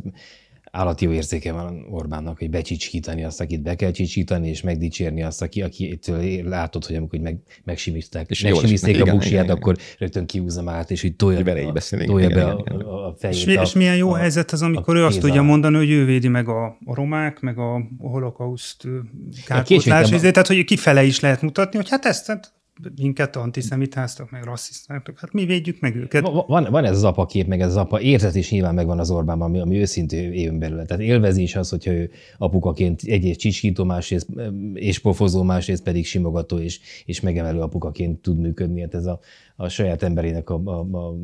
állati jó érzéke van Orbánnak, hogy becsicskítani azt, akit be kell csicsítani, és megdicsérni azt, aki, aki látod, hogy amikor meg, megsimizták, és megsimizték a buksiját, akkor rögtön kiúzza át, és hogy tolja, be, a, tolja be a, a fejét. És, a, és milyen jó a, helyzet az, amikor ő azt tudja mondani, hogy ő védi meg a, a romák, meg a holokauszt kárpótlás, tehát hogy kifele is lehet mutatni, hogy hát ezt, hát minket antiszemitáztak, meg rasszisztáltak, hát mi védjük meg őket. Van, van ez az apa kép, meg ez az apa érzet is nyilván megvan az Orbánban, ami, ami őszintű éven belül. Tehát élvezi is az, hogyha ő apukaként egyrészt csicskító, másrészt és pofozó, másrészt pedig simogató és, és megemelő apukaként tud működni. Hát ez a, a saját emberének a, a, a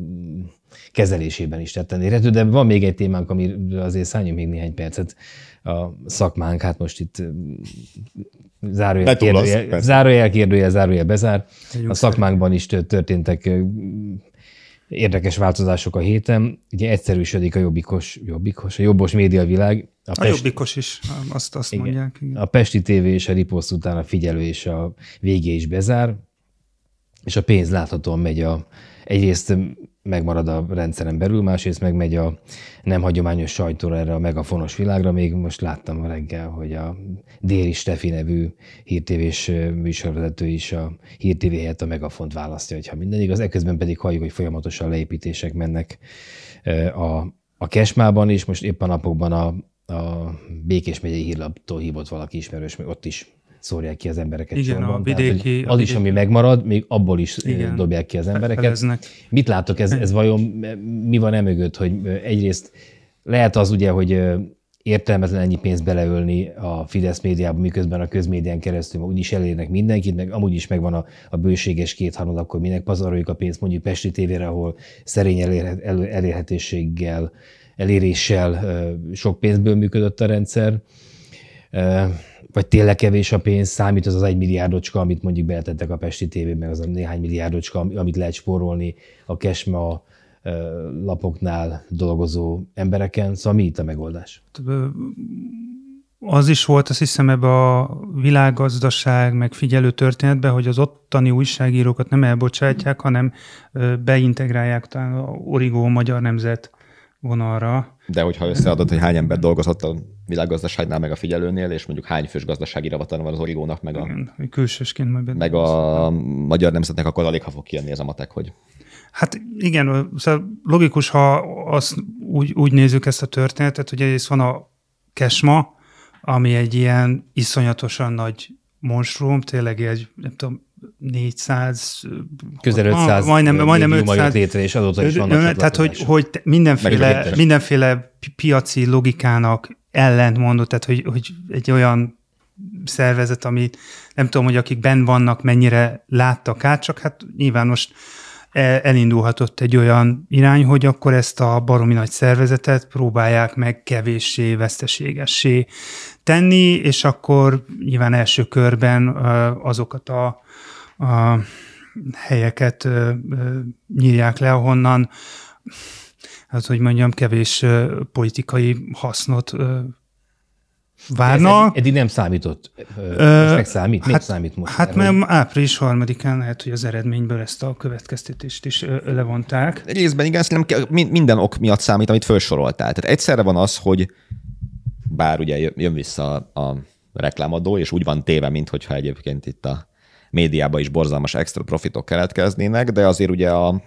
kezelésében is tetten érhető, de van még egy témánk, ami azért szálljunk még néhány percet a szakmánk, hát most itt zárójel, kérdőjel, zárójel, kérdőjel, zárójel bezár. A szakmánkban is történtek érdekes változások a héten. Ugye egyszerűsödik a jobbikos, jobbikos, a jobbos médiavilág. A, a Pest... jobbikos is, azt, azt igen. mondják. Igen. A Pesti TV és a Riposzt után a figyelő és a végé is bezár, és a pénz láthatóan megy a, egyrészt megmarad a rendszeren belül, másrészt meg megy a nem hagyományos sajtóra erre a megafonos világra. Még most láttam reggel, hogy a Déri Stefi nevű hírtévés műsorvezető is a hírtévé helyett a megafont választja, hogyha minden igaz. Ekközben pedig halljuk, hogy folyamatosan leépítések mennek a, a Kesmában is. Most éppen napokban a, a Békés megyei hírlaptól hívott valaki ismerős, ott is szórják ki az embereket Igen, sorban. a vidéki... Tehát, az a vidéki... is, ami megmarad, még abból is Igen, dobják ki az embereket. Feleznek. Mit látok, ez, ez vajon mi van emögött, hogy egyrészt lehet az ugye, hogy értelmetlen ennyi pénzt beleölni a Fidesz médiába, miközben a közmédián keresztül úgyis elérnek mindenkit, meg amúgy is megvan a, a bőséges kétharmad, akkor minek pazaroljuk a pénzt mondjuk Pesti tévére, ahol szerény elérhet, el, elérhetőséggel, eléréssel sok pénzből működött a rendszer vagy tényleg kevés a pénz, számít az az egy milliárdocska, amit mondjuk beletettek a Pesti tv meg az a néhány milliárdocska, amit lehet spórolni a Kesma lapoknál dolgozó embereken. Szóval mi itt a megoldás? Az is volt, azt hiszem, ebbe a világgazdaság megfigyelő történetben, hogy az ottani újságírókat nem elbocsátják, hanem beintegrálják talán a Origó Magyar Nemzet vonalra. De hogyha összeadod, hogy hány ember dolgozott a világgazdaságnál, meg a figyelőnél, és mondjuk hány fős gazdasági ravatal van az origónak, meg a, Igen, külsősként majd meg a magyar nemzetnek, akkor alig ha fog kijönni ez a matek, hogy Hát igen, szóval logikus, ha azt úgy, úgy nézzük ezt a történetet, hogy egyrészt van a Kesma, ami egy ilyen iszonyatosan nagy monstrum, tényleg egy, nem tudom, 400, Közel 500 majdnem, majdnem 500 létre, és azóta is vannak Tehát, hogy, hogy mindenféle, mindenféle piaci logikának ellentmondott, tehát, hogy, hogy egy olyan szervezet, amit nem tudom, hogy akik benn vannak, mennyire láttak át, csak hát nyilván most elindulhatott egy olyan irány, hogy akkor ezt a baromi nagy szervezetet próbálják meg kevéssé, veszteségessé tenni, és akkor nyilván első körben azokat a, a helyeket nyírják le, ahonnan hát hogy mondjam, kevés politikai hasznot várnak. Ez eddig nem számított. Ö, meg számít? Hát, Még számít most? Hát mert április harmadikán lehet, hogy az eredményből ezt a következtetést is levonták. Egy részben igen, szerintem minden ok miatt számít, amit felsoroltál. Tehát egyszerre van az, hogy bár ugye jön vissza a reklámadó, és úgy van téve, mintha egyébként itt a médiában is borzalmas extra profitok keletkeznének, de azért ugye a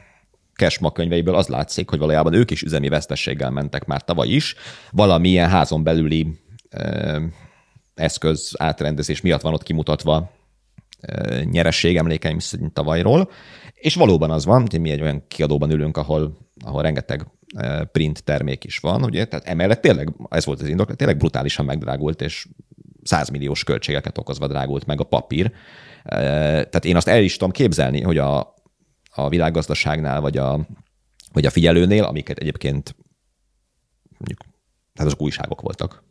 Cashma könyveiből az látszik, hogy valójában ők is üzemi vesztességgel mentek már tavaly is. Valamilyen házon belüli eszköz átrendezés miatt van ott kimutatva nyeresség emlékeim szerint tavalyról, és valóban az van, hogy mi egy olyan kiadóban ülünk, ahol, ahol rengeteg print termék is van, ugye, tehát emellett tényleg, ez volt az indok, tényleg brutálisan megdrágult, és százmilliós költségeket okozva drágult meg a papír. Tehát én azt el is tudom képzelni, hogy a, a világgazdaságnál, vagy a, vagy a figyelőnél, amiket egyébként mondjuk, tehát azok újságok voltak,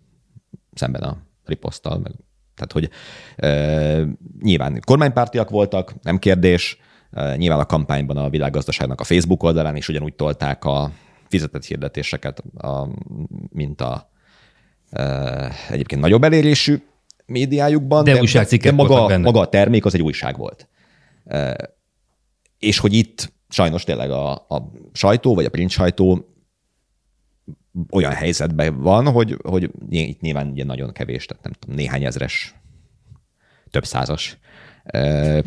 szemben a riposzttal, meg, tehát hogy e, nyilván kormánypártiak voltak, nem kérdés, e, nyilván a kampányban a világgazdaságnak a Facebook oldalán is ugyanúgy tolták a fizetett hirdetéseket, a, mint a e, egyébként nagyobb elérésű médiájukban, de, de, de maga, maga a termék az egy újság volt. És hogy itt sajnos tényleg a, a sajtó, vagy a print sajtó olyan helyzetben van, hogy, hogy itt nyilván ugye nagyon kevés, tehát nem tudom, néhány ezres, több százas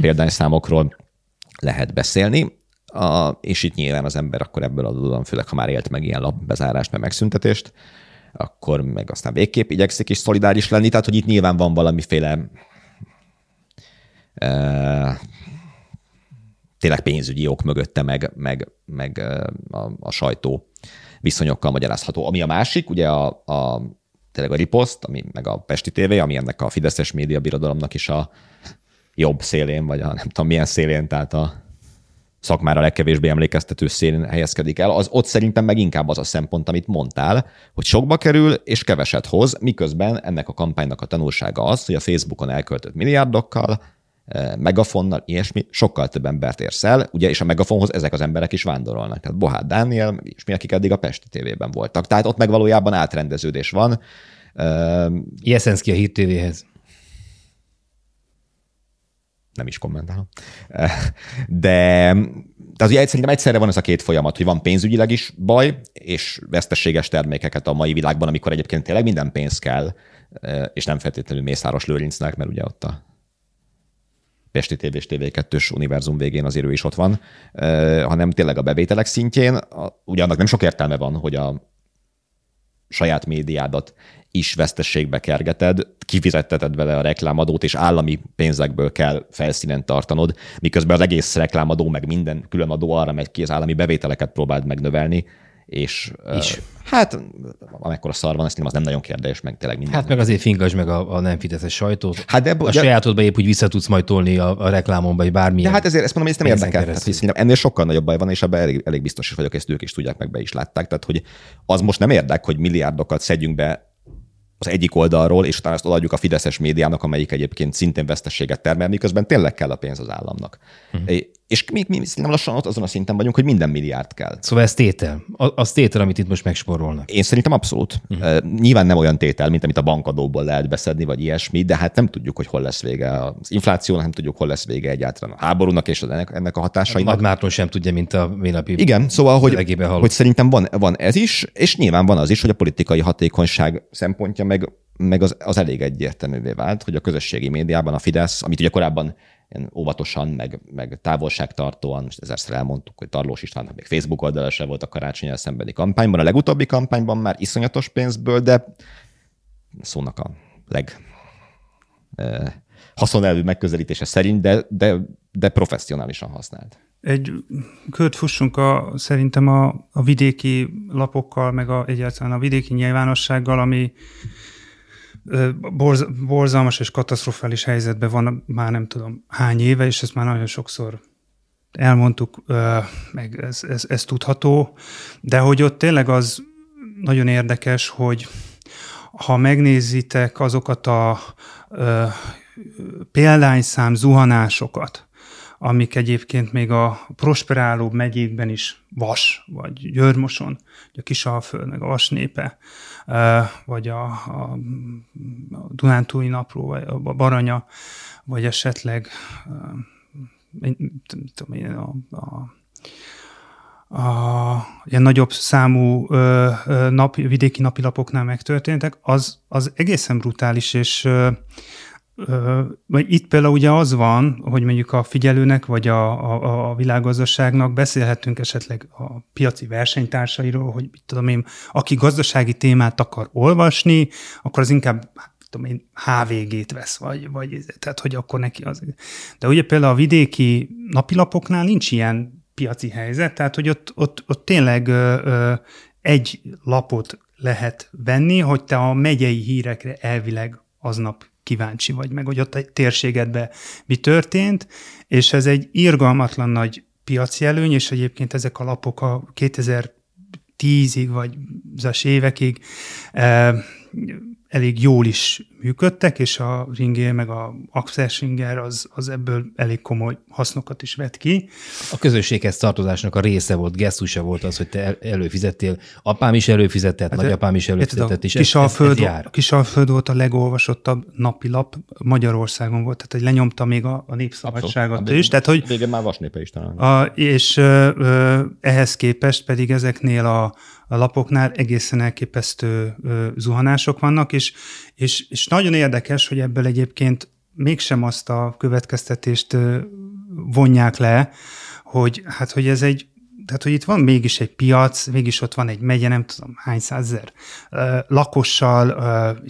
példányszámokról lehet beszélni, a, és itt nyilván az ember akkor ebből adódóan, főleg ha már élt meg ilyen lapbezárást, meg megszüntetést, akkor meg aztán végképp igyekszik is szolidáris lenni, tehát hogy itt nyilván van valamiféle e, tényleg pénzügyi ok mögötte, meg, meg, meg a, a sajtó viszonyokkal magyarázható. Ami a másik, ugye a, a tényleg a riposzt, ami meg a Pesti TV, ami ennek a Fideszes média birodalomnak is a jobb szélén, vagy a nem tudom milyen szélén, tehát a szakmára legkevésbé emlékeztető szélén helyezkedik el, az ott szerintem meg inkább az a szempont, amit mondtál, hogy sokba kerül és keveset hoz, miközben ennek a kampánynak a tanulsága az, hogy a Facebookon elköltött milliárdokkal megafonnal, ilyesmi, sokkal több embert érsz el, ugye, és a megafonhoz ezek az emberek is vándorolnak. Tehát Bohát Dániel, és mi, akik eddig a Pesti tévében voltak. Tehát ott meg valójában átrendeződés van. Jeszenszki a Hír TV-hez. Nem is kommentálom. De tehát ugye szerintem egyszerre van ez a két folyamat, hogy van pénzügyileg is baj, és veszteséges termékeket a mai világban, amikor egyébként tényleg minden pénz kell, és nem feltétlenül Mészáros Lőrincnek, mert ugye ott a Pesti TV és TV2-s univerzum végén azért ő is ott van, hanem tényleg a bevételek szintjén. Ugye annak nem sok értelme van, hogy a saját médiádat is vesztességbe kergeted, kifizetteted vele a reklámadót, és állami pénzekből kell felszínen tartanod, miközben az egész reklámadó, meg minden külön adó arra megy ki, az állami bevételeket próbáld megnövelni, és is. Hát amekkora szar van, ezt nem, az nem nagyon kérdés, meg tényleg minden. Hát meg azért fingasd meg a, a nem fideszes sajtót. Hát de, a de, sajátodba épp úgy vissza tudsz majd tolni a, a reklámon, vagy bármilyen. De hát ezért ezt mondom, hogy ezt nem érdekel. Hát, hogy ennél sokkal nagyobb baj van, és ebben elég, elég biztos is vagyok, ezt ők is tudják, meg be is látták. Tehát, hogy az most nem érdek, hogy milliárdokat szedjünk be az egyik oldalról, és utána azt odaadjuk a Fideszes médiának, amelyik egyébként szintén veszteséget termel, miközben tényleg kell a pénz az államnak. Uh-huh. És mi, mi nem lassan ott azon a szinten vagyunk, hogy minden milliárd kell. Szóval ez tétel. Az tétel, amit itt most megsporolnak. Én szerintem abszolút. Uh-huh. Nyilván nem olyan tétel, mint amit a bankadóból lehet beszedni, vagy ilyesmi, de hát nem tudjuk, hogy hol lesz vége az inflációnak, nem tudjuk, hol lesz vége egyáltalán a háborúnak és ennek, ennek a hatásainak. Nagy Márton sem tudja, mint a ménapi. Igen, szóval, hogy, hogy szerintem van, van ez is, és nyilván van az is, hogy a politikai hatékonyság szempontja meg meg az, az elég egyértelművé vált, hogy a közösségi médiában a Fidesz, amit ugye korábban ilyen óvatosan, meg, meg távolságtartóan, most ezerszer elmondtuk, hogy Tarlós Istvánnak még Facebook oldala se volt a karácsonyal szembeni kampányban, a legutóbbi kampányban már iszonyatos pénzből, de szónak a leg haszonelvű megközelítése szerint, de, de de professzionálisan használt. Egy kört fussunk a, szerintem a, a vidéki lapokkal, meg a, egyáltalán a vidéki nyilvánossággal, ami borz, borzalmas és katasztrofális helyzetben van már nem tudom hány éve, és ezt már nagyon sokszor elmondtuk, meg ez, ez, ez tudható, de hogy ott tényleg az nagyon érdekes, hogy ha megnézitek azokat a ö, példányszám zuhanásokat, amik egyébként még a prosperáló megyékben is Vas, vagy Györmoson, vagy a Kisalföld, meg a Vas népe, vagy a, a, Dunántúli napló, vagy a Baranya, vagy esetleg tudom én, a, a a ilyen nagyobb számú ö, nap, vidéki napilapoknál megtörténtek, az, az egészen brutális, és ö, ö, itt például ugye az van, hogy mondjuk a figyelőnek, vagy a, a, a világgazdaságnak beszélhetünk esetleg a piaci versenytársairól, hogy mit tudom én, aki gazdasági témát akar olvasni, akkor az inkább tudom én, HVG-t vesz, vagy, vagy tehát, hogy akkor neki az. De ugye például a vidéki napilapoknál nincs ilyen piaci helyzet, tehát hogy ott, ott, ott tényleg ö, ö, egy lapot lehet venni, hogy te a megyei hírekre elvileg aznap kíváncsi vagy, meg hogy ott egy térségedben mi történt, és ez egy irgalmatlan nagy piaci előny, és egyébként ezek a lapok a 2010-ig, vagy az évekig elég jól is működtek, és a Ringé meg a Axel Singer az, az ebből elég komoly hasznokat is vett ki. A közösséghez tartozásnak a része volt, gesztusa volt az, hogy te előfizettél. Apám is előfizetett, hát, nagyapám is előfizetett, és Kisalföld, ez, ez jár. Kisalföld volt a legolvasottabb napilap Magyarországon volt, tehát hogy lenyomta még a, a népszabadságot Abszolút. is. Tehát, hogy, Végén már vasnépe is talán. A, és ö, ö, ehhez képest pedig ezeknél a lapoknál egészen elképesztő zuhanások vannak, és, és, és nagyon érdekes, hogy ebből egyébként mégsem azt a következtetést vonják le, hogy hát, hogy ez egy tehát, hogy itt van mégis egy piac, mégis ott van egy megye, nem tudom hány százezer lakossal,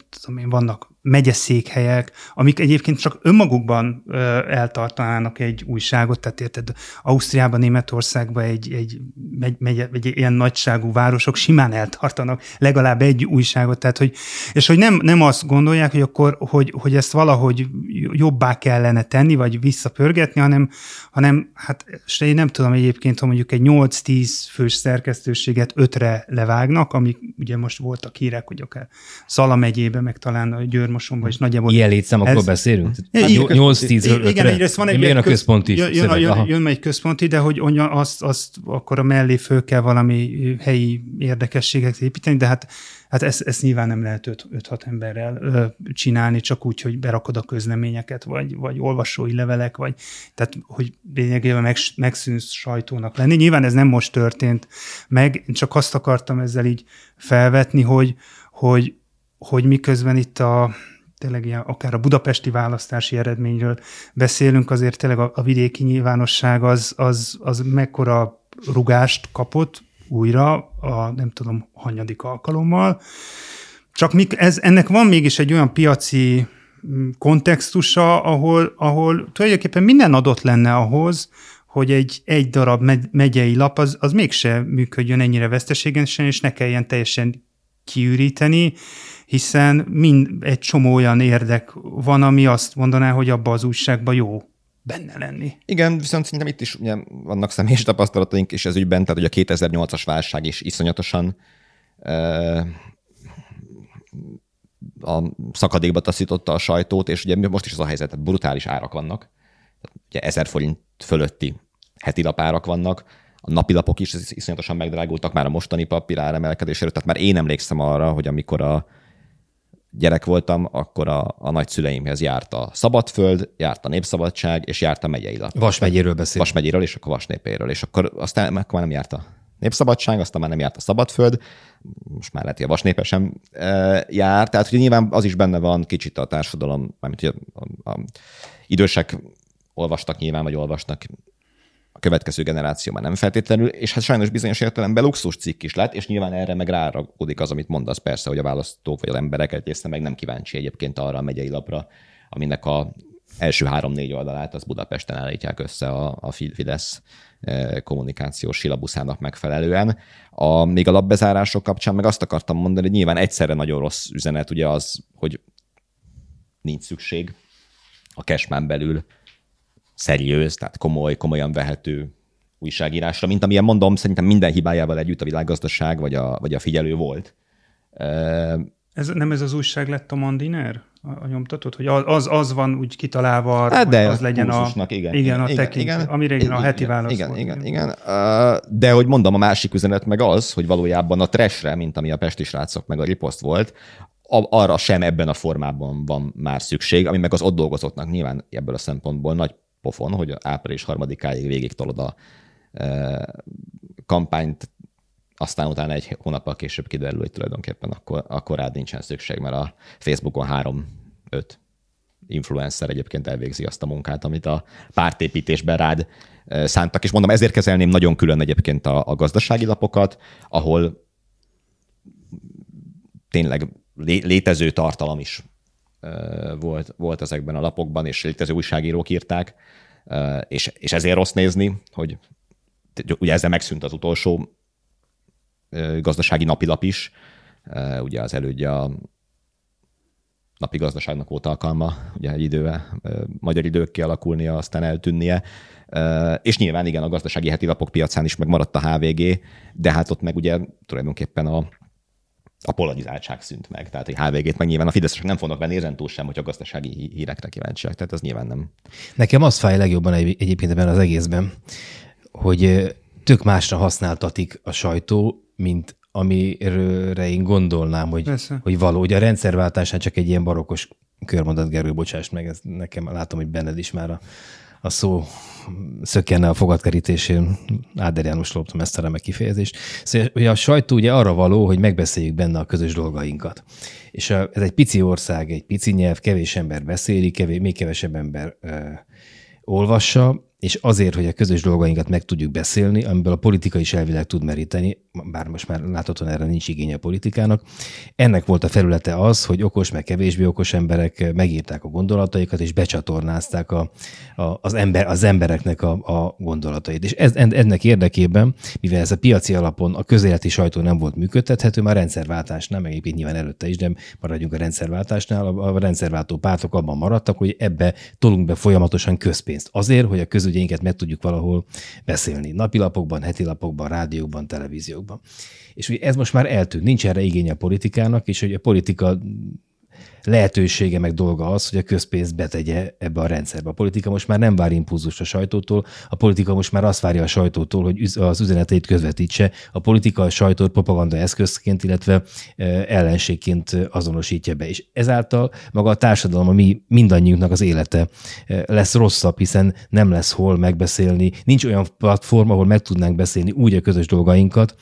tudom én, vannak megyeszékhelyek, amik egyébként csak önmagukban ö, eltartanának egy újságot, tehát érted, Ausztriában, Németországban egy, egy, megy, megy, egy ilyen nagyságú városok simán eltartanak legalább egy újságot, tehát hogy, és hogy nem, nem azt gondolják, hogy akkor, hogy, hogy ezt valahogy jobbá kellene tenni, vagy visszapörgetni, hanem, hanem hát és én nem tudom egyébként, hogy mondjuk egy 8-10 fős szerkesztőséget ötre levágnak, amik ugye most voltak hírek, hogy akár Szala megyébe, meg talán a Győr Körmosomba is nagyjából. Ilyen létszámokról ez... beszélünk? Hát 8-10 Igen, egyrészt van egy... Jön a központi jön, jön, jön, jön egy központi, de hogy azt, azt akkor a mellé föl kell valami helyi érdekességet építeni, de hát Hát ezt, ezt nyilván nem lehet 5-6 emberrel ö, csinálni, csak úgy, hogy berakod a közleményeket, vagy, vagy olvasói levelek, vagy tehát, hogy lényegében meg, megszűnsz sajtónak lenni. Nyilván ez nem most történt meg, csak azt akartam ezzel így felvetni, hogy, hogy hogy miközben itt a tényleg ilyen, akár a budapesti választási eredményről beszélünk, azért tényleg a, a vidéki nyilvánosság az, az, az mekkora rugást kapott újra a nem tudom, hanyadik alkalommal. Csak mik, ez, ennek van mégis egy olyan piaci mm, kontextusa, ahol, ahol tulajdonképpen minden adott lenne ahhoz, hogy egy, egy darab megyei lap az, az mégse működjön ennyire veszteségesen, és ne kelljen teljesen kiüríteni, hiszen mind egy csomó olyan érdek van, ami azt mondaná, hogy abba az újságban jó benne lenni. Igen, viszont szerintem itt is ugye, vannak személyes tapasztalataink és ez ügyben, tehát hogy a 2008-as válság is iszonyatosan uh, a szakadékba taszította a sajtót, és ugye most is az a helyzet, tehát brutális árak vannak. Ugye ezer forint fölötti heti lapárak vannak, a napilapok is iszonyatosan megdrágultak már a mostani papír áremelkedésére, tehát már én emlékszem arra, hogy amikor a gyerek voltam, akkor a, a nagyszüleimhez járt a Szabadföld, járt a Népszabadság, és járt a megyei lap. Vas megyéről beszél. Vas megyéről, és akkor Vas népéről. És akkor aztán akkor már nem járt a Népszabadság, aztán már nem járt a Szabadföld, most már lehet, hogy a Vasnépe sem e, jár, tehát hogy nyilván az is benne van kicsit a társadalom, mármint a, a, a idősek olvastak nyilván, vagy olvasnak következő generáció már nem feltétlenül, és hát sajnos bizonyos értelemben luxus cikk is lett, és nyilván erre meg ráragódik az, amit mondasz persze, hogy a választók vagy az emberek egészen meg nem kíváncsi egyébként arra a megyei lapra, aminek a első három-négy oldalát az Budapesten állítják össze a, a Fidesz kommunikációs silabuszának megfelelően. A, még a lapbezárások kapcsán meg azt akartam mondani, hogy nyilván egyszerre nagyon rossz üzenet ugye az, hogy nincs szükség a cashman belül szeriőz, tehát komoly, komolyan vehető újságírásra, mint amilyen mondom, szerintem minden hibájával együtt a világgazdaság vagy a, vagy a figyelő volt. Ez, nem ez az újság lett a Mandiner? A, a nyomtatott? Hogy az, az van úgy kitalálva, hát de hogy az legyen a, igen, igen, a igen, tekint, igen, ami régen a heti válasz igen, volt. Igen, igen, De hogy mondom, a másik üzenet meg az, hogy valójában a trashre, mint ami a Pesti srácok meg a riposzt volt, arra sem ebben a formában van már szükség, ami meg az ott dolgozottnak nyilván ebből a szempontból nagy pofon, hogy április harmadikáig végig tolod a kampányt, aztán utána egy hónappal később kiderül, hogy tulajdonképpen akkor, akkor rád nincsen szükség, mert a Facebookon három-öt influencer egyébként elvégzi azt a munkát, amit a pártépítésben rád szántak. És mondom, ezért kezelném nagyon külön egyébként a, a gazdasági lapokat, ahol tényleg lé, létező tartalom is volt, volt ezekben a lapokban, és létező újságírók írták, és, és ezért rossz nézni, hogy ugye ezzel megszűnt az utolsó gazdasági napilap is, ugye az elődje a napi gazdaságnak volt alkalma, ugye egy idővel, magyar idők kialakulnia, aztán eltűnnie. És nyilván igen, a gazdasági heti lapok piacán is megmaradt a HVG, de hát ott meg ugye tulajdonképpen a, a polarizáltság szűnt meg. Tehát egy HVG-t meg nyilván a fideszesek nem fognak venni túl sem, hogy a gazdasági hírekre kíváncsiak. Tehát az nyilván nem. Nekem az fáj legjobban egyébként ebben az egészben, hogy tök másra használtatik a sajtó, mint amire én gondolnám, hogy, hogy való. Ugye a rendszerváltásán csak egy ilyen barokos körmondat, Gerő, bocsáss meg, ez nekem látom, hogy benned is már a, a szó szökkenne a fogadkerítésén. Áder János loptam ezt a remek kifejezést. Szóval ugye a sajtó ugye arra való, hogy megbeszéljük benne a közös dolgainkat. És ez egy pici ország, egy pici nyelv, kevés ember beszéli, kevés, még kevesebb ember ö, olvassa, és azért, hogy a közös dolgainkat meg tudjuk beszélni, amiből a politika is elvileg tud meríteni, bár most már láthatóan erre nincs igénye a politikának. Ennek volt a felülete az, hogy okos, meg kevésbé okos emberek megírták a gondolataikat, és becsatornázták a, a, az, ember, az embereknek a, a gondolatait. És ez, ennek érdekében, mivel ez a piaci alapon a közéleti sajtó nem volt működtethető, már rendszerváltásnál, meg egyébként nyilván előtte is, de maradjunk a rendszerváltásnál, a, a rendszerváltó pártok abban maradtak, hogy ebbe tolunk be folyamatosan közpénzt. Azért, hogy a közügyeinket meg tudjuk valahol beszélni. Napilapokban, hetilapokban, rádiókban, televíziókban. És ugye ez most már eltűnt, nincs erre igénye a politikának, és hogy a politika lehetősége meg dolga az, hogy a közpénzt betegye ebbe a rendszerbe. A politika most már nem vár impulzust a sajtótól, a politika most már azt várja a sajtótól, hogy az üzeneteit közvetítse. A politika a sajtót propaganda eszközként, illetve ellenségként azonosítja be. És ezáltal maga a társadalom, a mi mindannyiunknak az élete lesz rosszabb, hiszen nem lesz hol megbeszélni, nincs olyan platform, ahol meg tudnánk beszélni úgy a közös dolgainkat,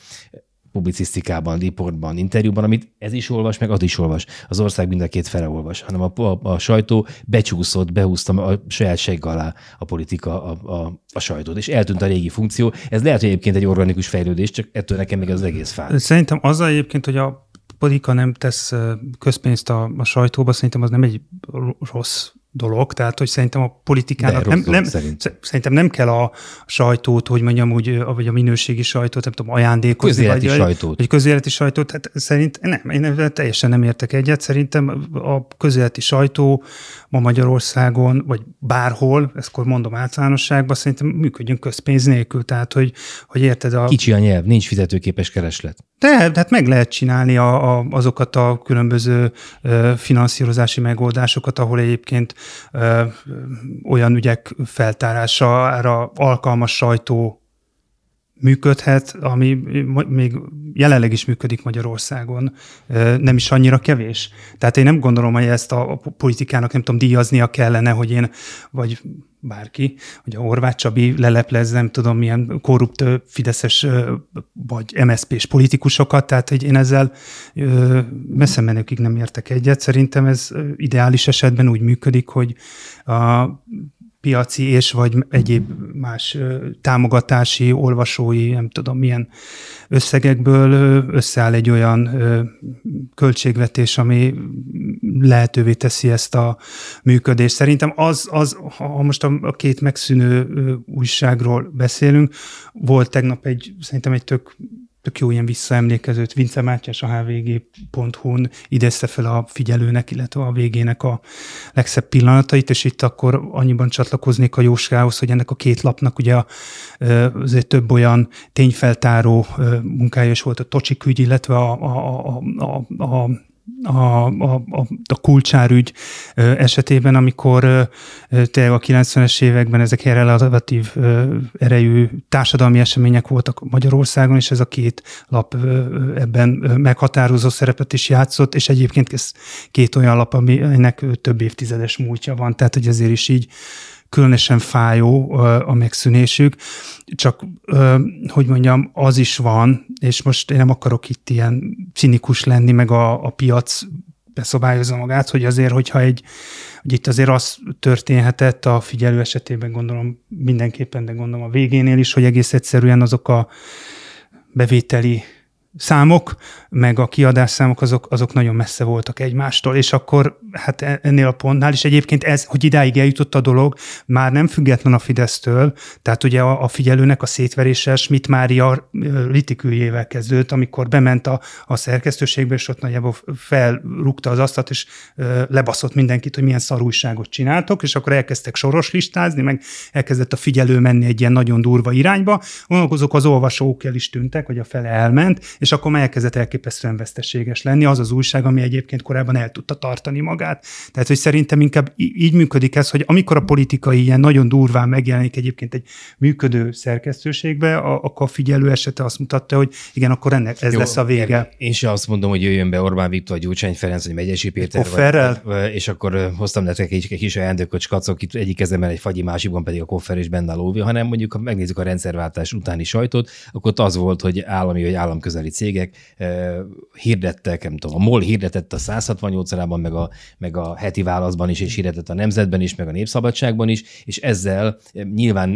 publicisztikában, riportban, interjúban, amit ez is olvas, meg az is olvas. Az ország mind a két fele olvas, hanem a, a, a sajtó becsúszott, behúzta a saját segg alá a politika a, a, a sajtót, és eltűnt a régi funkció. Ez lehet, hogy egyébként egy organikus fejlődés, csak ettől nekem még az egész fáj. Szerintem az egyébként, hogy a politika nem tesz közpénzt a, a sajtóba, szerintem az nem egy rossz dolog, tehát hogy szerintem a politikának nem, nem, szerint. szerintem nem kell a sajtót, hogy mondjam úgy, vagy a minőségi sajtót, nem tudom, ajándékozni. Közéleti vagy, sajtót. Vagy közéleti sajtót, tehát szerint nem, én teljesen nem értek egyet. Szerintem a közéleti sajtó ma Magyarországon, vagy bárhol, ezt mondom általánosságban, szerintem működjön közpénz nélkül, tehát hogy, hogy érted a... Kicsi a nyelv, nincs fizetőképes kereslet. De, hát meg lehet csinálni a, a, azokat a különböző ö, finanszírozási megoldásokat, ahol egyébként olyan ügyek feltárására alkalmas sajtó működhet, ami még jelenleg is működik Magyarországon, nem is annyira kevés. Tehát én nem gondolom, hogy ezt a politikának nem tudom, díjaznia kellene, hogy én, vagy bárki, hogy a Horváth Csabi leleplez, nem tudom, milyen korrupt fideszes vagy MSZP-s politikusokat, tehát hogy én ezzel messze menőkig nem értek egyet. Szerintem ez ideális esetben úgy működik, hogy a piaci és vagy egyéb más támogatási, olvasói, nem tudom milyen összegekből összeáll egy olyan költségvetés, ami lehetővé teszi ezt a működést. Szerintem az, az ha most a két megszűnő újságról beszélünk, volt tegnap egy, szerintem egy tök tök jó ilyen visszaemlékezőt. Vince Mátyás a hvg.hu-n idézte fel a figyelőnek, illetve a végének a legszebb pillanatait, és itt akkor annyiban csatlakoznék a Jóskához, hogy ennek a két lapnak ugye azért több olyan tényfeltáró munkája is volt a Tocsik ügy, illetve a, a, a, a, a a, a, a, a kulcsárügy esetében, amikor tényleg a 90-es években ezek relatív erejű társadalmi események voltak Magyarországon, és ez a két lap ebben meghatározó szerepet is játszott, és egyébként ez két olyan lap, aminek több évtizedes múltja van, tehát hogy ezért is így különösen fájó a megszűnésük, csak, hogy mondjam, az is van, és most én nem akarok itt ilyen cinikus lenni, meg a, a piac beszobályozza magát, hogy azért, hogyha egy, hogy itt azért az történhetett a figyelő esetében, gondolom mindenképpen, de gondolom a végénél is, hogy egész egyszerűen azok a bevételi számok, meg a kiadásszámok azok, azok nagyon messze voltak egymástól, és akkor hát e, ennél a pontnál is egyébként ez, hogy idáig eljutott a dolog, már nem független a Fidesztől, tehát ugye a, a figyelőnek a szétverése Schmidt Mária litiküljével kezdődött, amikor bement a, a szerkesztőségbe, és ott nagyjából felrúgta az asztalt, és ö, lebaszott mindenkit, hogy milyen szarújságot csináltok, és akkor elkezdtek soros listázni, meg elkezdett a figyelő menni egy ilyen nagyon durva irányba, azok az olvasók el is tűntek, hogy a fele elment, és akkor elkezdett elképesztően veszteséges lenni. Az az újság, ami egyébként korábban el tudta tartani magát. Tehát, hogy szerintem inkább így működik ez, hogy amikor a politikai ilyen nagyon durván megjelenik egyébként egy működő szerkesztőségbe, akkor a figyelő esete azt mutatta, hogy igen, akkor ennek ez Jó, lesz a vége. Én sem azt mondom, hogy jöjjön be Orbán Viktor, Gyurcsány Ferenc, vagy Megyesi Péter, vagy, vagy, és akkor hoztam nektek egy, egy kis ajándékot, skacok, itt egyik kezemben egy fagyi, másikban pedig a koffer és benne a lóvi, hanem mondjuk, ha megnézzük a rendszerváltás utáni sajtot, akkor az volt, hogy állami vagy államközeli közeli cégek hirdettek, nem tudom, a MOL hirdetett a 168 ában meg a, meg a heti válaszban is, és hirdetett a Nemzetben is, meg a Népszabadságban is, és ezzel nyilván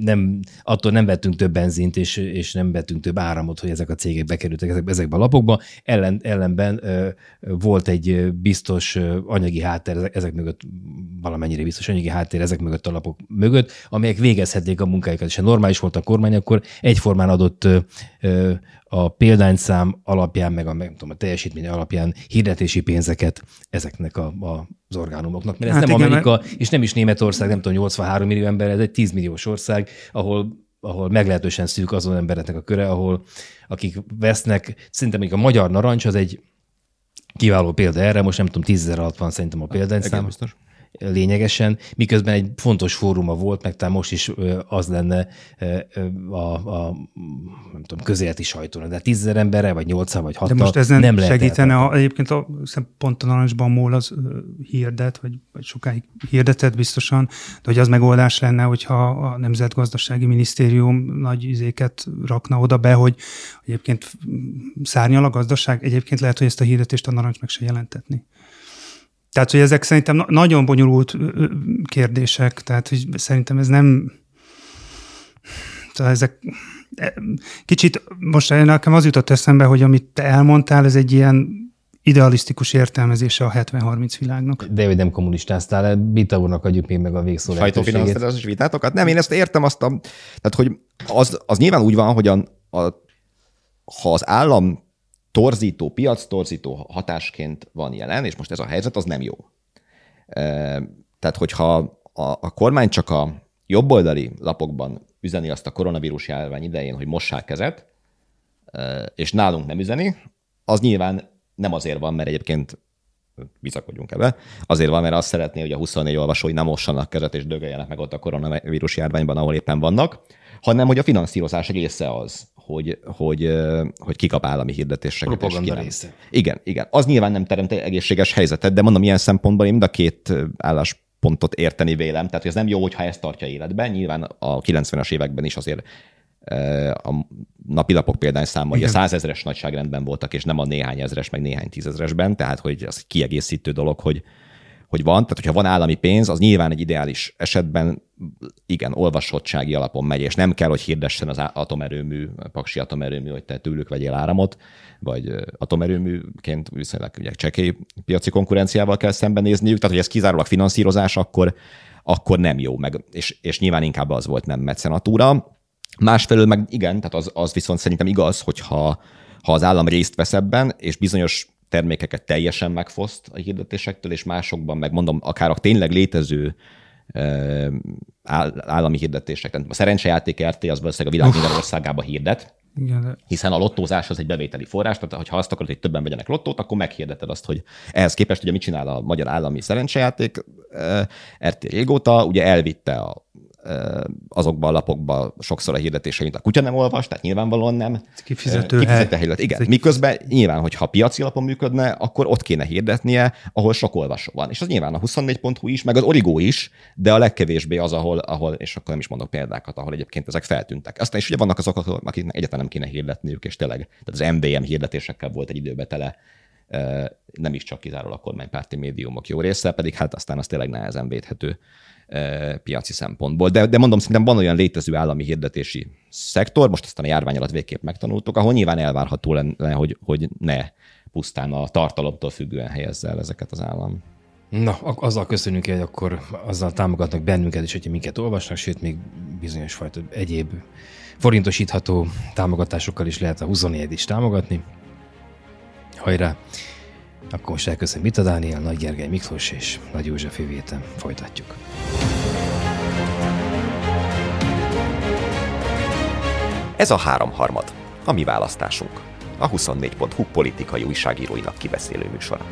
nem, attól nem vettünk több benzint, és, és nem vettünk több áramot, hogy ezek a cégek bekerültek ezekbe, ezekbe a lapokba. Ellen, ellenben volt egy biztos anyagi háttér ezek mögött, valamennyire biztos anyagi háttér ezek mögött a lapok mögött, amelyek végezhetnék a munkájukat. És ha normális volt a kormány, akkor egyformán adott a példányszám alapján, meg a, meg, tudom, a teljesítmény alapján hirdetési pénzeket ezeknek a, a, az orgánumoknak. Mert ez hát nem igen, Amerika, mert... és nem is Németország, nem tudom, 83 millió ember, ez egy 10 milliós ország, ahol ahol meglehetősen szűk azon embereknek a köre, ahol akik vesznek, szerintem még a magyar narancs az egy kiváló példa erre, most nem tudom, 10 alatt van szerintem a példányszám. Biztos lényegesen, miközben egy fontos fóruma volt, meg talán most is az lenne a, a nem tudom, közéleti sajtóra, de tízezer emberre, vagy nyolcan, vagy hatta De most ezen nem segítene, ha egyébként a, pont a narancsban MOL az hirdet, vagy, vagy sokáig hirdetett biztosan, de hogy az megoldás lenne, hogyha a Nemzetgazdasági Minisztérium nagy izéket rakna oda be, hogy egyébként szárnyal a gazdaság, egyébként lehet, hogy ezt a hirdetést a narancs meg se jelentetni. Tehát, hogy ezek szerintem nagyon bonyolult kérdések, tehát, hogy szerintem ez nem... Tehát ezek e, kicsit most nekem az jutott eszembe, hogy amit te elmondtál, ez egy ilyen idealisztikus értelmezése a 70-30 világnak. De hogy nem kommunistáztál, Bita úrnak adjuk még meg a végszó Sajtófinanszírozás vitátokat? Nem, én ezt értem azt a... Tehát, hogy az, az nyilván úgy van, hogy a, a, ha az állam torzító, piac torzító hatásként van jelen, és most ez a helyzet, az nem jó. Tehát, hogyha a, a kormány csak a jobboldali lapokban üzeni azt a koronavírus járvány idején, hogy mossák kezet, és nálunk nem üzeni, az nyilván nem azért van, mert egyébként bizakodjunk ebbe. Azért van, mert azt szeretné, hogy a 24 olvasói nem mossanak kezet és dögöljenek meg ott a koronavírus járványban, ahol éppen vannak, hanem hogy a finanszírozás része az, hogy, hogy, hogy kikap állami hirdetéseket. Propaganda része. Igen, igen. Az nyilván nem teremt egészséges helyzetet, de mondom, ilyen szempontból én mind a két állás pontot érteni vélem. Tehát, hogy ez nem jó, hogyha ezt tartja életben. Nyilván a 90-es években is azért a napilapok példányszámai a százezres nagyságrendben voltak, és nem a néhány ezres, meg néhány tízezresben, tehát hogy az egy kiegészítő dolog, hogy, hogy van. Tehát, hogyha van állami pénz, az nyilván egy ideális esetben igen, olvasottsági alapon megy, és nem kell, hogy hirdessen az atomerőmű, paksi atomerőmű, hogy te tőlük vegyél áramot, vagy atomerőműként viszonylag ugye csekély piaci konkurenciával kell szembenézniük, tehát hogy ez kizárólag finanszírozás, akkor, akkor nem jó, meg, és, és nyilván inkább az volt nem mecenatúra. Másfelől meg igen, tehát az, az viszont szerintem igaz, hogyha ha az állam részt vesz ebben, és bizonyos termékeket teljesen megfoszt a hirdetésektől, és másokban meg mondom, akár a tényleg létező állami hirdetések. Tehát a szerencsejáték RT az valószínűleg a világ minden országában hirdet, igen. Hiszen a lottózás az egy bevételi forrás, tehát ha azt akarod, hogy többen vegyenek lottót, akkor meghirdeted azt, hogy ehhez képest ugye mit csinál a Magyar Állami Szerencsejáték RT régóta, ugye elvitte a azokban a lapokban sokszor a hirdetéseit a kutya nem olvas, tehát nyilvánvalóan nem. Kifizető, kifizető hely. Igen. Miközben nyilván, hogyha piaci alapon működne, akkor ott kéne hirdetnie, ahol sok olvasó van. És az nyilván a 24.hu is, meg az Origo is, de a legkevésbé az, ahol, ahol és akkor nem is mondok példákat, ahol egyébként ezek feltűntek. Aztán is ugye vannak azok, akiknek egyáltalán nem kéne hirdetniük, és tényleg, tehát az MVM hirdetésekkel volt egy időben tele nem is csak kizárólag a kormánypárti médiumok jó része, pedig hát aztán az tényleg nehezen védhető piaci szempontból. De, de mondom, szerintem van olyan létező állami hirdetési szektor, most aztán a járvány alatt végképp megtanultuk, ahol nyilván elvárható lenne, hogy, hogy ne pusztán a tartalomtól függően helyezze el ezeket az állam. Na, azzal köszönjük, hogy akkor azzal támogatnak bennünket is, hogyha minket olvasnak, sőt, még bizonyos fajta egyéb forintosítható támogatásokkal is lehet a 24 is támogatni. Hajrá! Akkor most elköszönöm Vita Dániel, Nagy Gergely Miklós és Nagy József Jövéten. Folytatjuk. Ez a háromharmad, a mi választásunk. A 24.hu politikai újságíróinak kibeszélő műsora.